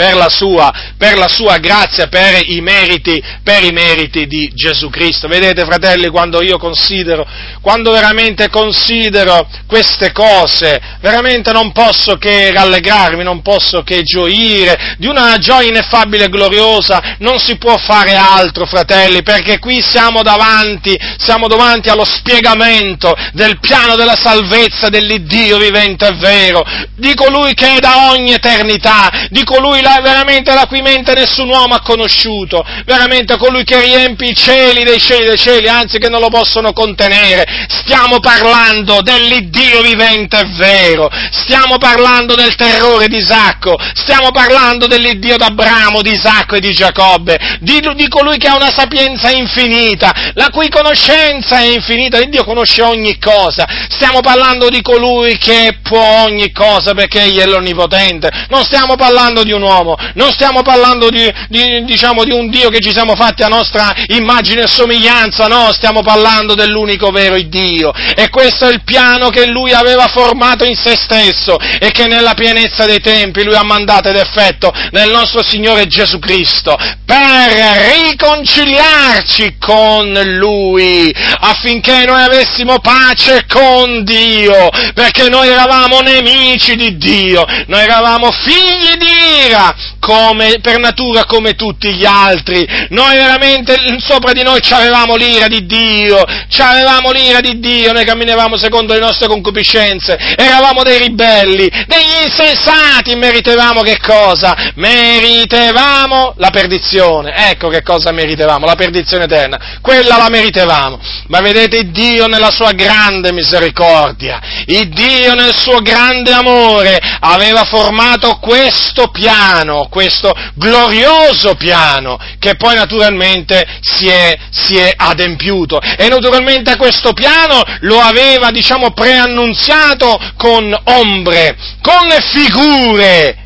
per la sua, per la sua grazia, per i, meriti, per i meriti di Gesù Cristo. Vedete, fratelli, quando io considero, quando veramente considero queste cose, veramente non posso che rallegrarmi, non posso che gioire, di una gioia ineffabile e gloriosa, non si può fare altro, fratelli, perché qui siamo davanti, siamo davanti allo spiegamento del piano della salvezza dell'Iddio vivente e vero, di colui che è da ogni eternità, di colui veramente la cui mente nessun uomo ha conosciuto, veramente colui che riempie i cieli dei cieli dei cieli, anzi che non lo possono contenere. Stiamo parlando dell'Iddio vivente e vero, stiamo parlando del terrore di Isacco, stiamo parlando dell'Iddio d'Abramo, di Isacco e di Giacobbe, di, di colui che ha una sapienza infinita, la cui conoscenza è infinita, il Dio conosce ogni cosa, stiamo parlando di colui che può ogni cosa perché Egli è l'Onnipotente, non stiamo parlando di un uomo, uomo, non stiamo parlando di, di, diciamo, di, un Dio che ci siamo fatti a nostra immagine e somiglianza, no, stiamo parlando dell'unico vero Dio. E questo è il piano che Lui aveva formato in se stesso e che nella pienezza dei tempi Lui ha mandato ed effetto nel nostro Signore Gesù Cristo per riconciliarci con Lui affinché noi avessimo pace con Dio, perché noi eravamo nemici di Dio, noi eravamo figli di ira, come, per natura come tutti gli altri. Noi veramente sopra di noi avevamo l'ira di Dio, avevamo l'ira di Dio, noi camminavamo secondo le nostre concupiscenze, eravamo dei ribelli, degli insensati, meritevamo che cosa? Meritevamo la perdizione. Ecco che cosa meritevamo, la perdizione eterna. Quella la meritevamo. Ma vedete Dio nella sua grande misericordia, il Dio nel suo grande amore aveva formato questo piano piano, questo glorioso piano, che poi naturalmente si è, si è adempiuto. E naturalmente questo piano lo aveva, diciamo, preannunziato con ombre, con figure,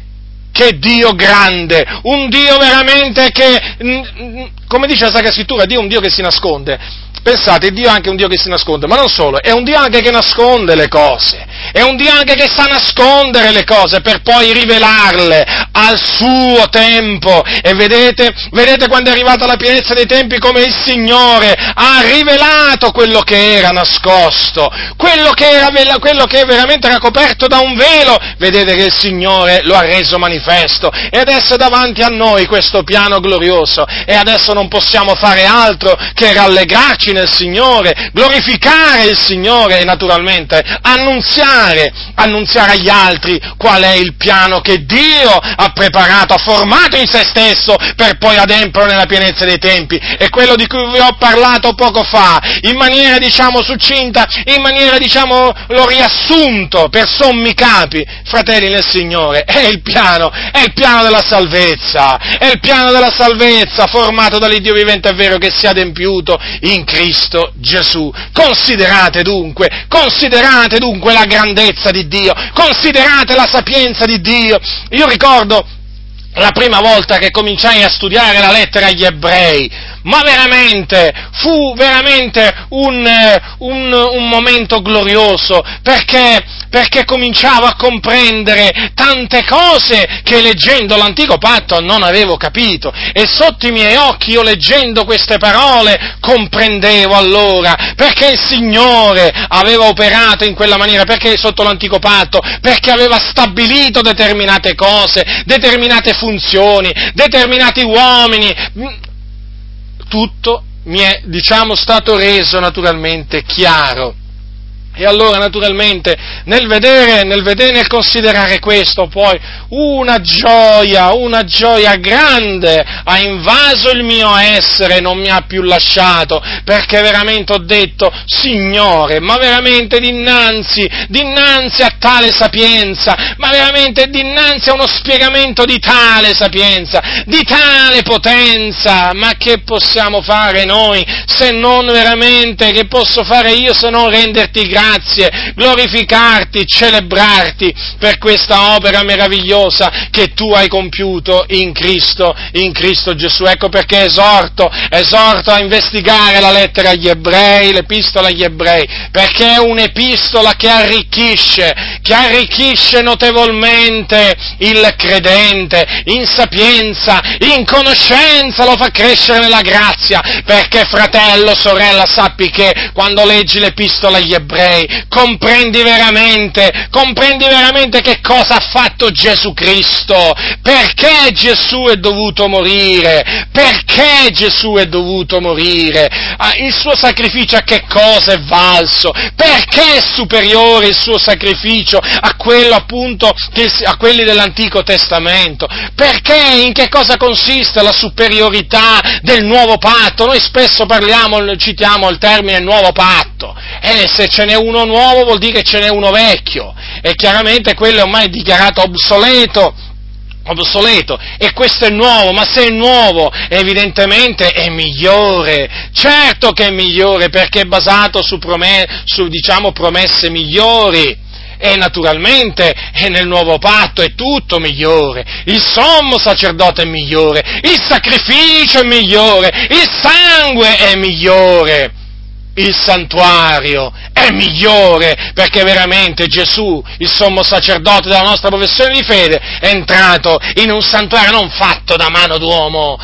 che Dio grande, un Dio veramente che, mm, mm, come dice la Sacra Scrittura, Dio è un Dio che si nasconde. Pensate, Dio è anche un Dio che si nasconde, ma non solo, è un Dio anche che nasconde le cose, è un Dio anche che sa nascondere le cose per poi rivelarle al suo tempo. E vedete, vedete quando è arrivata la pienezza dei tempi come il Signore ha rivelato quello che era nascosto, quello che, era, quello che veramente era coperto da un velo, vedete che il Signore lo ha reso manifesto. E adesso è davanti a noi questo piano glorioso. E adesso non possiamo fare altro che rallegrarci nel Signore, glorificare il Signore e naturalmente annunziare, annunziare agli altri qual è il piano che Dio ha preparato, ha formato in se stesso per poi ademperlo nella pienezza dei tempi. E quello di cui vi ho parlato poco fa, in maniera diciamo succinta, in maniera diciamo l'ho riassunto per sommi capi, fratelli nel Signore, è il piano, è il piano della salvezza, è il piano della salvezza formato dall'Iddio vivente e vero che si è adempiuto in Cristo Gesù. Considerate dunque, considerate dunque la grandezza di Dio, considerate la sapienza di Dio. Io ricordo la prima volta che cominciai a studiare la lettera agli ebrei, ma veramente fu veramente un, eh, un, un momento glorioso perché, perché, cominciavo a comprendere tante cose che leggendo l'antico patto non avevo capito. E sotto i miei occhi io leggendo queste parole comprendevo allora perché il Signore aveva operato in quella maniera, perché sotto l'antico patto, perché aveva stabilito determinate cose, determinate funzioni, determinati uomini tutto mi è, diciamo, stato reso naturalmente chiaro. E allora, naturalmente, nel vedere, nel vedere, nel considerare questo, poi, una gioia, una gioia grande ha invaso il mio essere, non mi ha più lasciato, perché veramente ho detto, Signore, ma veramente dinanzi, dinanzi a tale sapienza, ma veramente dinanzi a uno spiegamento di tale sapienza, di tale potenza, ma che possiamo fare noi se non veramente, che posso fare io se non renderti grazie? Grazie, glorificarti, celebrarti per questa opera meravigliosa che tu hai compiuto in Cristo, in Cristo Gesù. Ecco perché esorto, esorto a investigare la lettera agli ebrei, l'epistola agli ebrei, perché è un'epistola che arricchisce, che arricchisce notevolmente il credente in sapienza, in conoscenza, lo fa crescere nella grazia, perché fratello, sorella, sappi che quando leggi l'epistola agli ebrei, ebrei, comprendi veramente, comprendi veramente che cosa ha fatto Gesù Cristo, perché Gesù è dovuto morire, perché Gesù è dovuto morire, ah, il suo sacrificio a che cosa è valso, perché è superiore il suo sacrificio a quello appunto, a quelli dell'Antico Testamento, perché in che cosa consiste la superiorità del nuovo patto, noi spesso parliamo, citiamo il termine nuovo patto, e se ce n'è uno nuovo vuol dire che ce n'è uno vecchio. E chiaramente quello è ormai dichiarato obsoleto obsoleto. E questo è nuovo, ma se è nuovo evidentemente è migliore, certo che è migliore perché è basato su, promesse, su diciamo, promesse migliori. E naturalmente e nel nuovo patto è tutto migliore, il sommo sacerdote è migliore, il sacrificio è migliore, il sangue è migliore. Il santuario è migliore perché veramente Gesù, il sommo sacerdote della nostra professione di fede, è entrato in un santuario non fatto da mano d'uomo,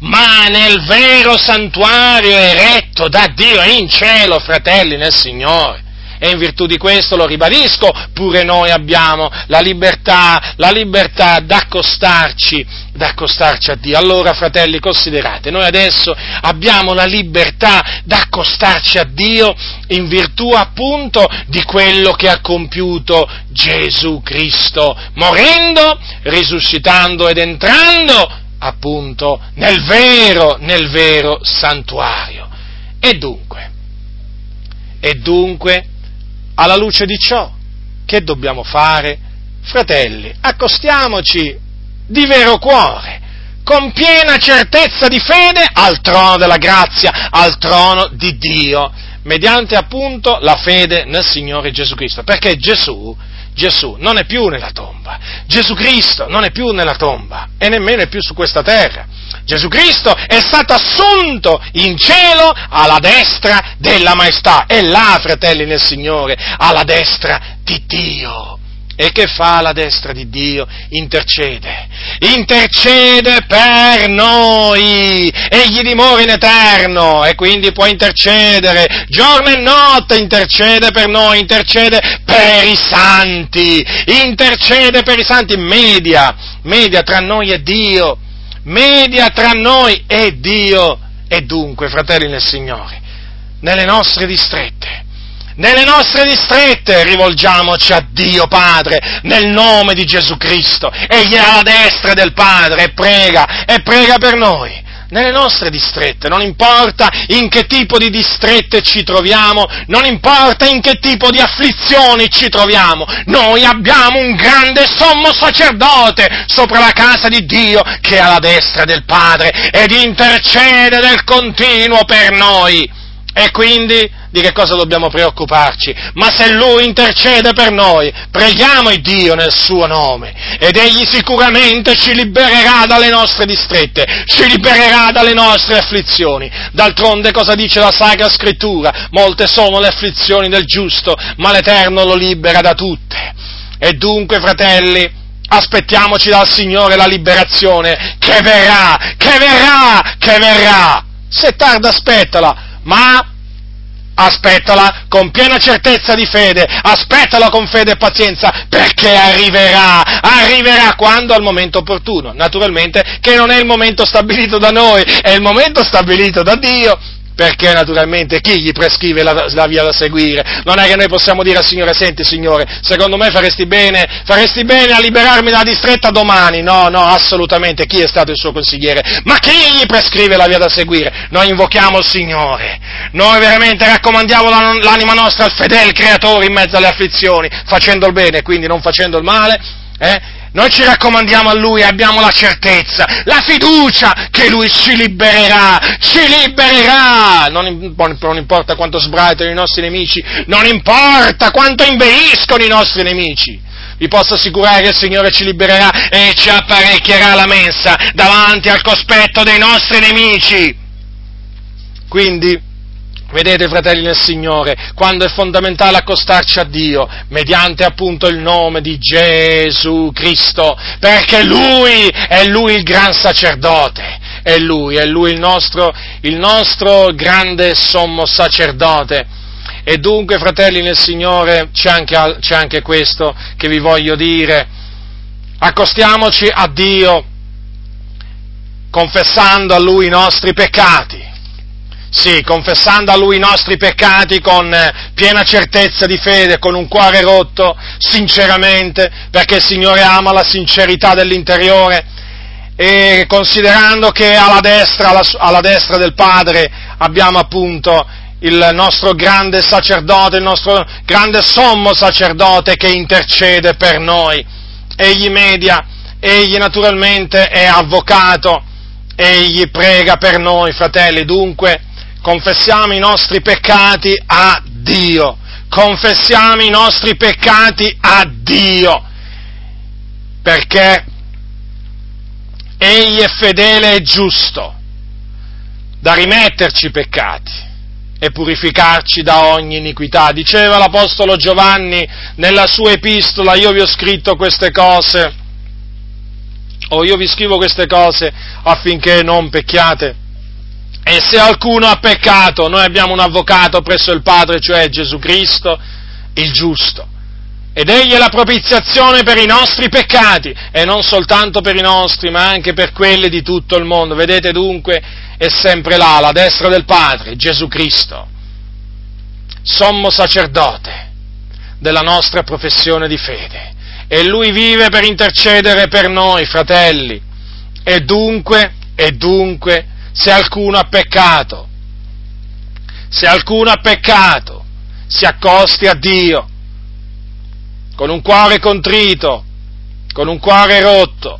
ma nel vero santuario eretto da Dio in cielo, fratelli nel Signore. E in virtù di questo, lo ribadisco, pure noi abbiamo la libertà, la libertà d'accostarci, d'accostarci a Dio. Allora, fratelli, considerate, noi adesso abbiamo la libertà d'accostarci a Dio in virtù appunto di quello che ha compiuto Gesù Cristo, morendo, risuscitando ed entrando appunto nel vero, nel vero santuario. E dunque, e dunque, alla luce di ciò, che dobbiamo fare? Fratelli, accostiamoci di vero cuore, con piena certezza di fede al trono della grazia, al trono di Dio, mediante appunto la fede nel Signore Gesù Cristo. Perché Gesù, Gesù non è più nella tomba, Gesù Cristo non è più nella tomba e nemmeno è più su questa terra. Gesù Cristo è stato assunto in cielo alla destra della maestà. E là, fratelli nel Signore, alla destra di Dio. E che fa alla destra di Dio? Intercede. Intercede per noi. Egli dimora in eterno e quindi può intercedere. Giorno e notte intercede per noi, intercede per i santi. Intercede per i santi. Media, media tra noi e Dio media tra noi e Dio. E dunque, fratelli nel Signore, nelle nostre distrette, nelle nostre distrette rivolgiamoci a Dio Padre nel nome di Gesù Cristo. Egli è alla destra del Padre e prega, e prega per noi nelle nostre distrette, non importa in che tipo di distrette ci troviamo, non importa in che tipo di afflizioni ci troviamo, noi abbiamo un grande sommo sacerdote sopra la casa di Dio che è alla destra del Padre ed intercede del continuo per noi. E quindi di che cosa dobbiamo preoccuparci? Ma se Lui intercede per noi, preghiamo il Dio nel suo nome ed Egli sicuramente ci libererà dalle nostre distrette, ci libererà dalle nostre afflizioni. D'altronde cosa dice la Sacra Scrittura? Molte sono le afflizioni del giusto, ma l'Eterno lo libera da tutte. E dunque, fratelli, aspettiamoci dal Signore la liberazione che verrà, che verrà, che verrà. Se tarda aspettala, ma aspettala con piena certezza di fede, aspettala con fede e pazienza, perché arriverà, arriverà quando al momento opportuno. Naturalmente che non è il momento stabilito da noi, è il momento stabilito da Dio, perché naturalmente chi gli prescrive la, la, via da seguire? Non è che noi possiamo dire al Signore, senti Signore, secondo me faresti bene, faresti bene a liberarmi dalla distretta domani. No, no, assolutamente, chi è stato il suo consigliere? Ma chi gli prescrive la via da seguire? Noi invochiamo il Signore, noi veramente raccomandiamo l'anima nostra al fedele creatore in mezzo alle afflizioni, facendo il bene, quindi non facendo il male. Eh? Noi ci raccomandiamo a Lui abbiamo la certezza, la fiducia che Lui ci libererà, ci libererà. Non, non importa quanto sbraitano i nostri nemici, non importa quanto inveiscono i nostri nemici. Vi posso assicurare che il Signore ci libererà e ci apparecchierà la mensa davanti al cospetto dei nostri nemici. Quindi, Vedete, fratelli nel Signore, quando è fondamentale accostarci a Dio, mediante appunto il nome di Gesù Cristo, perché Lui è Lui il gran sacerdote, è Lui, è Lui il nostro, il nostro grande sommo sacerdote. E dunque, fratelli nel Signore, c'è anche, c'è anche questo che vi voglio dire. Accostiamoci a Dio confessando a Lui i nostri peccati sì, confessando a Lui i nostri peccati con eh, piena certezza di fede, con un cuore rotto, sinceramente, perché il Signore ama la sincerità dell'interiore e considerando che alla destra, alla, alla destra del Padre abbiamo appunto il nostro grande sacerdote, il nostro grande sommo sacerdote che intercede per noi. Egli media, egli naturalmente è avvocato, egli prega per noi, fratelli, dunque confessiamo i nostri peccati a Dio, confessiamo i nostri peccati a Dio, perché Egli è fedele e giusto da rimetterci i peccati e purificarci da ogni iniquità. Diceva l'Apostolo Giovanni nella sua epistola, io vi ho scritto queste cose, o io vi scrivo queste cose affinché non pecchiate. E se alcuno ha peccato, noi abbiamo un avvocato presso il Padre, cioè Gesù Cristo, il giusto. Ed egli è la propiziazione per i nostri peccati, e non soltanto per i nostri, ma anche per quelli di tutto il mondo. Vedete dunque, è sempre là, alla destra del Padre, Gesù Cristo, sommo sacerdote della nostra professione di fede. E lui vive per intercedere per noi, fratelli. E dunque, e dunque, se alcuno ha peccato, se alcuno ha peccato, si accosti a Dio con un cuore contrito, con un cuore rotto,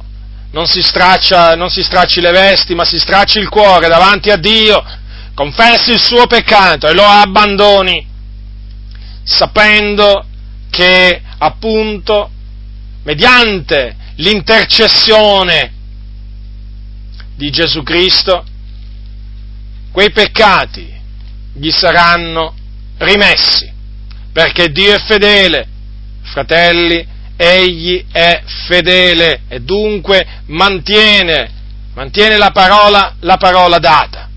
non si, straccia, non si stracci le vesti, ma si stracci il cuore davanti a Dio, confessi il suo peccato e lo abbandoni, sapendo che appunto mediante l'intercessione di Gesù Cristo quei peccati gli saranno rimessi, perché Dio è fedele, fratelli, egli è fedele e dunque mantiene, mantiene la, parola, la parola data.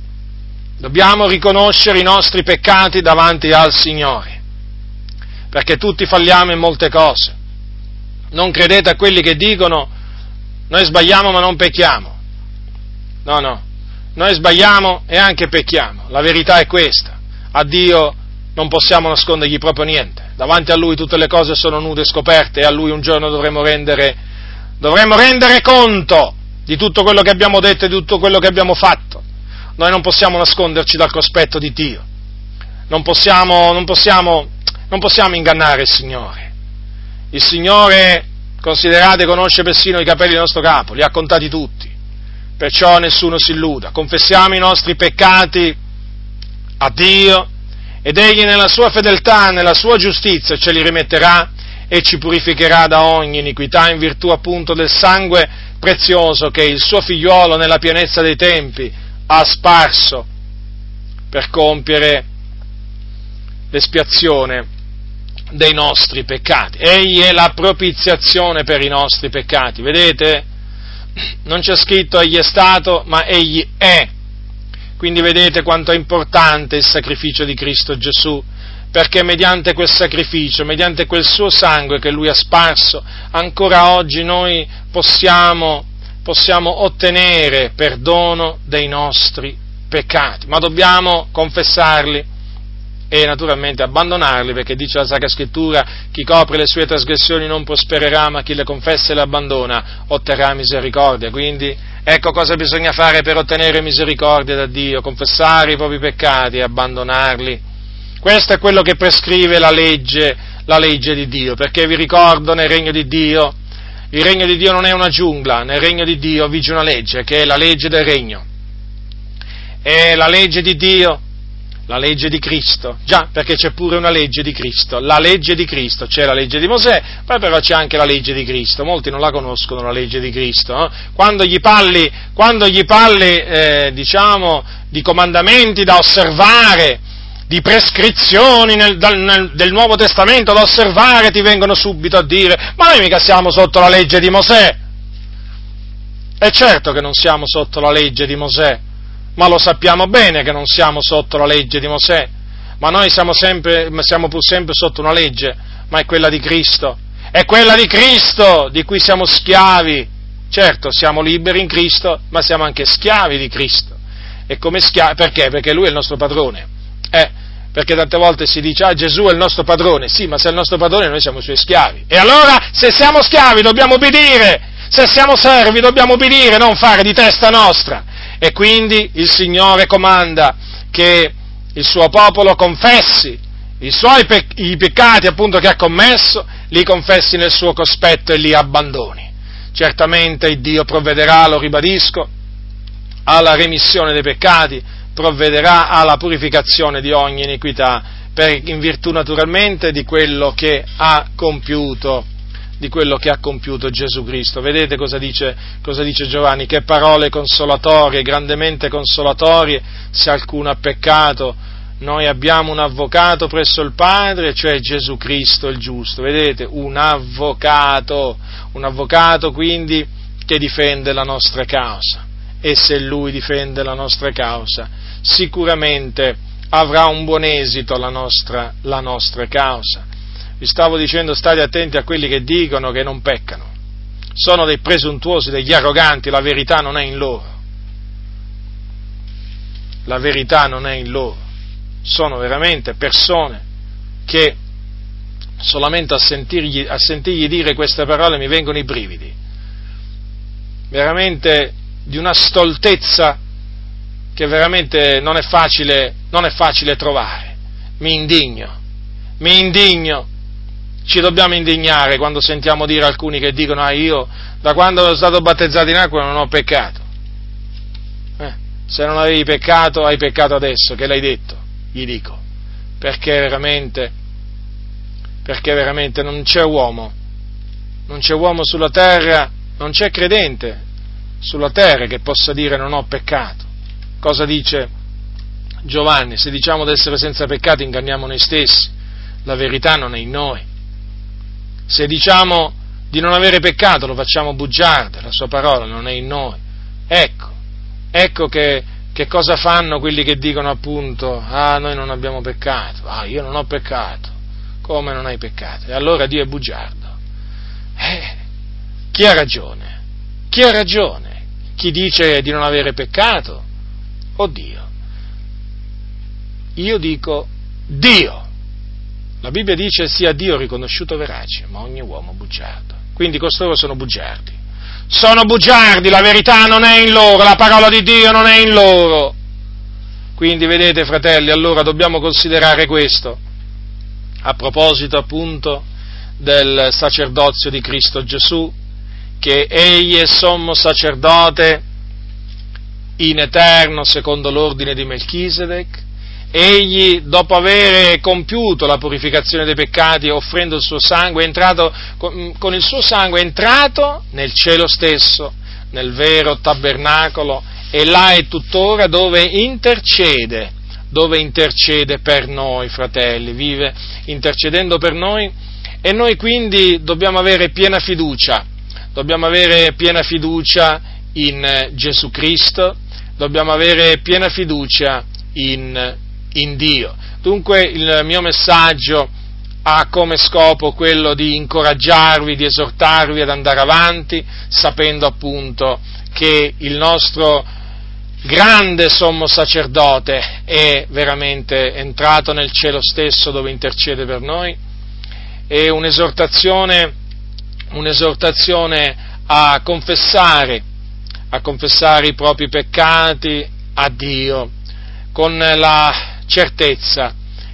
Dobbiamo riconoscere i nostri peccati davanti al Signore, perché tutti falliamo in molte cose. Non credete a quelli che dicono noi sbagliamo ma non pecchiamo. No, no, noi sbagliamo e anche pecchiamo, la verità è questa. A Dio non possiamo nascondergli proprio niente. Davanti a Lui tutte le cose sono nude e scoperte e a Lui un giorno dovremo rendere, dovremo rendere conto di tutto quello che abbiamo detto e di tutto quello che abbiamo fatto. Noi non possiamo nasconderci dal cospetto di Dio. Non possiamo, non possiamo, non possiamo ingannare il Signore. Il Signore, considerate, conosce persino i capelli del nostro capo, li ha contati tutti perciò nessuno si illuda. Confessiamo i nostri peccati a Dio ed Egli nella sua fedeltà, nella sua giustizia ce li rimetterà e ci purificherà da ogni iniquità in virtù appunto del sangue prezioso che il suo figliuolo nella pienezza dei tempi ha sparso per compiere l'espiazione dei nostri peccati. Egli è la propiziazione per i nostri peccati. Vedete? Non c'è scritto egli è stato, ma egli è. Quindi vedete quanto è importante il sacrificio di Cristo Gesù, perché mediante quel sacrificio, mediante quel suo sangue che lui ha sparso, ancora oggi noi possiamo, possiamo ottenere perdono dei nostri peccati, ma dobbiamo confessarli e naturalmente abbandonarli, perché dice la Sacra Scrittura, chi copre le sue trasgressioni non prospererà, ma chi le confessa e le abbandona otterrà misericordia. Quindi ecco cosa bisogna fare per ottenere misericordia da Dio, confessare i propri peccati e abbandonarli. Questo è quello che prescrive la legge, la legge di Dio, perché vi ricordo nel regno di Dio, il regno di Dio non è una giungla, nel regno di Dio vige una legge, che è la legge del regno. E la legge di Dio la legge di Cristo, già perché c'è pure una legge di Cristo, la legge di Cristo, c'è la legge di Mosè, poi però c'è anche la legge di Cristo, molti non la conoscono la legge di Cristo, no? quando gli parli, quando gli parli eh, diciamo, di comandamenti da osservare, di prescrizioni nel, nel, del Nuovo Testamento da osservare, ti vengono subito a dire, ma noi mica siamo sotto la legge di Mosè, è certo che non siamo sotto la legge di Mosè, ma lo sappiamo bene che non siamo sotto la legge di Mosè, ma noi siamo, sempre, siamo pur sempre sotto una legge, ma è quella di Cristo. È quella di Cristo di cui siamo schiavi. Certo, siamo liberi in Cristo, ma siamo anche schiavi di Cristo. E come schiavi, perché? Perché Lui è il nostro padrone. Eh, perché tante volte si dice, ah Gesù è il nostro padrone, sì, ma se è il nostro padrone noi siamo i suoi schiavi. E allora, se siamo schiavi dobbiamo obbedire, se siamo servi dobbiamo obbedire, non fare di testa nostra. E quindi il Signore comanda che il suo popolo confessi i suoi pe- i peccati appunto che ha commesso, li confessi nel suo cospetto e li abbandoni. Certamente Dio provvederà, lo ribadisco, alla remissione dei peccati, provvederà alla purificazione di ogni iniquità, per, in virtù naturalmente di quello che ha compiuto di quello che ha compiuto Gesù Cristo. Vedete cosa dice, cosa dice Giovanni? Che parole consolatorie, grandemente consolatorie, se alcuno ha peccato. Noi abbiamo un avvocato presso il Padre, cioè Gesù Cristo il giusto. Vedete? Un avvocato, un avvocato quindi che difende la nostra causa. E se lui difende la nostra causa, sicuramente avrà un buon esito la nostra, la nostra causa vi stavo dicendo state attenti a quelli che dicono che non peccano. Sono dei presuntuosi, degli arroganti, la verità non è in loro. La verità non è in loro. Sono veramente persone che solamente a sentirgli, a sentirgli dire queste parole mi vengono i brividi. Veramente di una stoltezza che veramente non è facile, non è facile trovare. Mi indigno, mi indigno ci dobbiamo indignare quando sentiamo dire alcuni che dicono ah io da quando sono stato battezzato in acqua non ho peccato. Eh, se non avevi peccato hai peccato adesso, che l'hai detto, gli dico, perché veramente, perché veramente non c'è uomo, non c'è uomo sulla terra, non c'è credente sulla terra che possa dire non ho peccato. Cosa dice Giovanni? Se diciamo di essere senza peccato inganniamo noi stessi, la verità non è in noi. Se diciamo di non avere peccato lo facciamo bugiardo, la sua parola non è in noi. Ecco, ecco che, che cosa fanno quelli che dicono appunto, ah noi non abbiamo peccato, ah io non ho peccato, come non hai peccato? E allora Dio è bugiardo. Eh, chi ha ragione? Chi ha ragione? Chi dice di non avere peccato? O Dio? Io dico Dio. La Bibbia dice sia Dio riconosciuto verace, ma ogni uomo bugiardo. Quindi costoro sono bugiardi. Sono bugiardi, la verità non è in loro, la parola di Dio non è in loro. Quindi vedete fratelli, allora dobbiamo considerare questo, a proposito appunto del sacerdozio di Cristo Gesù, che egli è sommo sacerdote in eterno secondo l'ordine di Melchisedec, egli, dopo aver compiuto la purificazione dei peccati offrendo il suo sangue, è entrato, con il suo sangue è entrato nel cielo stesso, nel vero tabernacolo, e là è tuttora dove intercede, dove intercede per noi, fratelli, vive intercedendo per noi, e noi quindi dobbiamo avere piena fiducia, dobbiamo avere piena fiducia in Gesù Cristo, dobbiamo avere piena fiducia in in Dio. Dunque il mio messaggio ha come scopo quello di incoraggiarvi, di esortarvi ad andare avanti, sapendo appunto che il nostro, grande sommo sacerdote è veramente entrato nel cielo stesso dove intercede per noi e un'esortazione, un'esortazione a confessare, a confessare i propri peccati a Dio con la certezza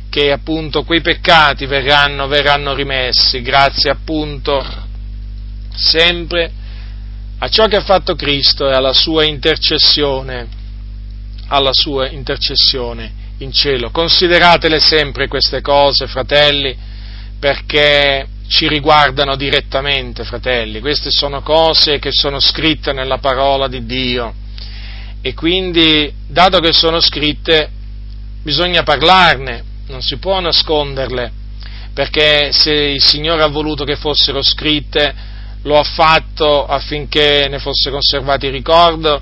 che appunto quei peccati verranno, verranno rimessi grazie appunto sempre a ciò che ha fatto Cristo e alla sua intercessione, alla sua intercessione in cielo. Consideratele sempre queste cose, fratelli, perché ci riguardano direttamente, fratelli. Queste sono cose che sono scritte nella parola di Dio e quindi, dato che sono scritte, bisogna parlarne, non si può nasconderle, perché se il Signore ha voluto che fossero scritte, lo ha fatto affinché ne fosse conservato il ricordo,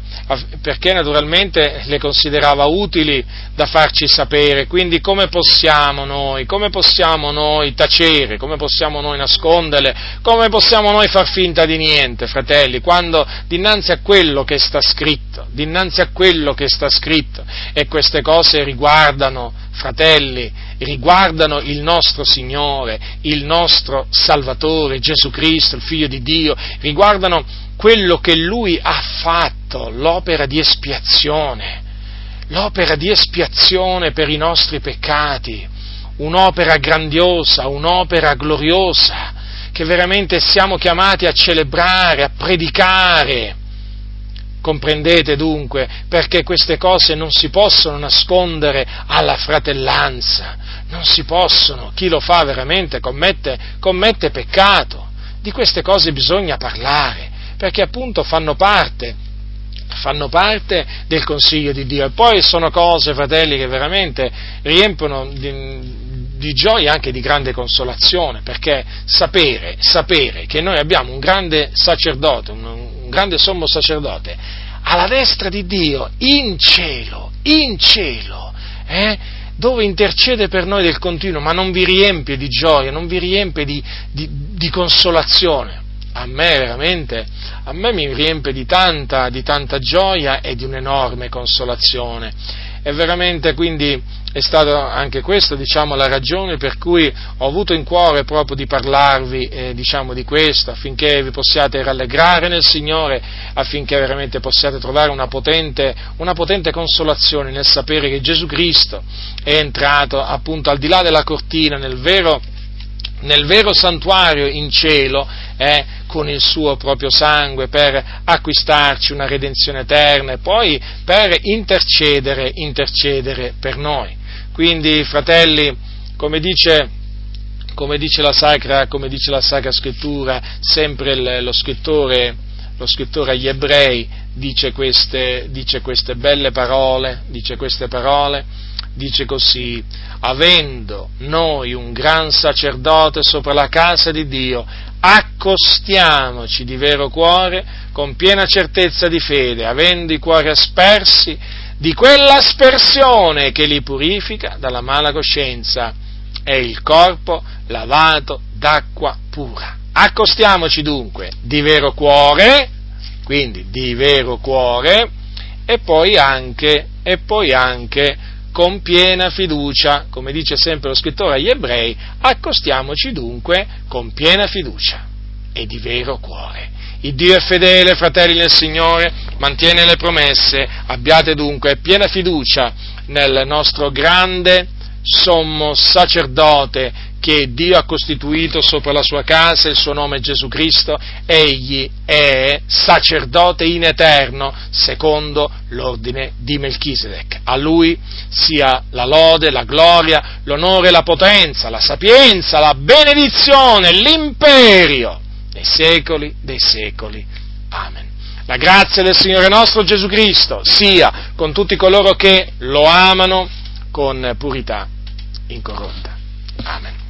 perché naturalmente le considerava utili da farci sapere. Quindi come possiamo noi, come possiamo noi tacere, come possiamo noi nasconderle, come possiamo noi far finta di niente, fratelli, quando dinanzi a quello che sta scritto, dinanzi a quello che sta scritto, e queste cose riguardano fratelli, riguardano il nostro Signore, il nostro Salvatore, Gesù Cristo, il Figlio di Dio, riguardano quello che Lui ha fatto, l'opera di espiazione, l'opera di espiazione per i nostri peccati, un'opera grandiosa, un'opera gloriosa, che veramente siamo chiamati a celebrare, a predicare, Comprendete dunque perché queste cose non si possono nascondere alla fratellanza, non si possono, chi lo fa veramente commette, commette peccato, di queste cose bisogna parlare, perché appunto fanno parte, fanno parte del consiglio di Dio. E poi sono cose, fratelli, che veramente riempiono di, di gioia e anche di grande consolazione, perché sapere, sapere che noi abbiamo un grande sacerdote, un, grande sommo sacerdote, alla destra di Dio, in cielo, in cielo, eh, dove intercede per noi del continuo, ma non vi riempie di gioia, non vi riempie di, di, di consolazione. A me veramente, a me mi riempie di tanta, di tanta gioia e di un'enorme consolazione. E veramente quindi è stata anche questa diciamo, la ragione per cui ho avuto in cuore proprio di parlarvi eh, diciamo, di questo, affinché vi possiate rallegrare nel Signore, affinché veramente possiate trovare una potente, una potente consolazione nel sapere che Gesù Cristo è entrato appunto al di là della cortina, nel vero, nel vero santuario in cielo, eh, con il suo proprio sangue per acquistarci una redenzione eterna e poi per intercedere, intercedere per noi. Quindi, fratelli, come dice, come dice, la, sacra, come dice la Sacra Scrittura, sempre lo, scrittore, lo, scrittore, agli ebrei dice queste, dice queste belle parole, dice queste parole, dice così, avendo noi un gran sacerdote sopra la casa di Dio, accostiamoci di vero cuore, con piena certezza di fede, avendo i cuori aspersi, di quella aspersione che li purifica dalla mala coscienza e il corpo lavato d'acqua pura. Accostiamoci dunque di vero cuore, quindi di vero cuore, e poi anche, e poi anche con piena fiducia, come dice sempre lo scrittore agli ebrei, accostiamoci dunque con piena fiducia e di vero cuore. Il Dio è fedele, fratelli del Signore, mantiene le promesse, abbiate dunque piena fiducia nel nostro grande sommo sacerdote che Dio ha costituito sopra la sua casa, il suo nome è Gesù Cristo, egli è sacerdote in eterno secondo l'ordine di Melchisedec. A lui sia la lode, la gloria, l'onore, la potenza, la sapienza, la benedizione, l'imperio dei secoli dei secoli. Amen. La grazia del Signore nostro Gesù Cristo sia con tutti coloro che lo amano con purità incorrotta. Amen.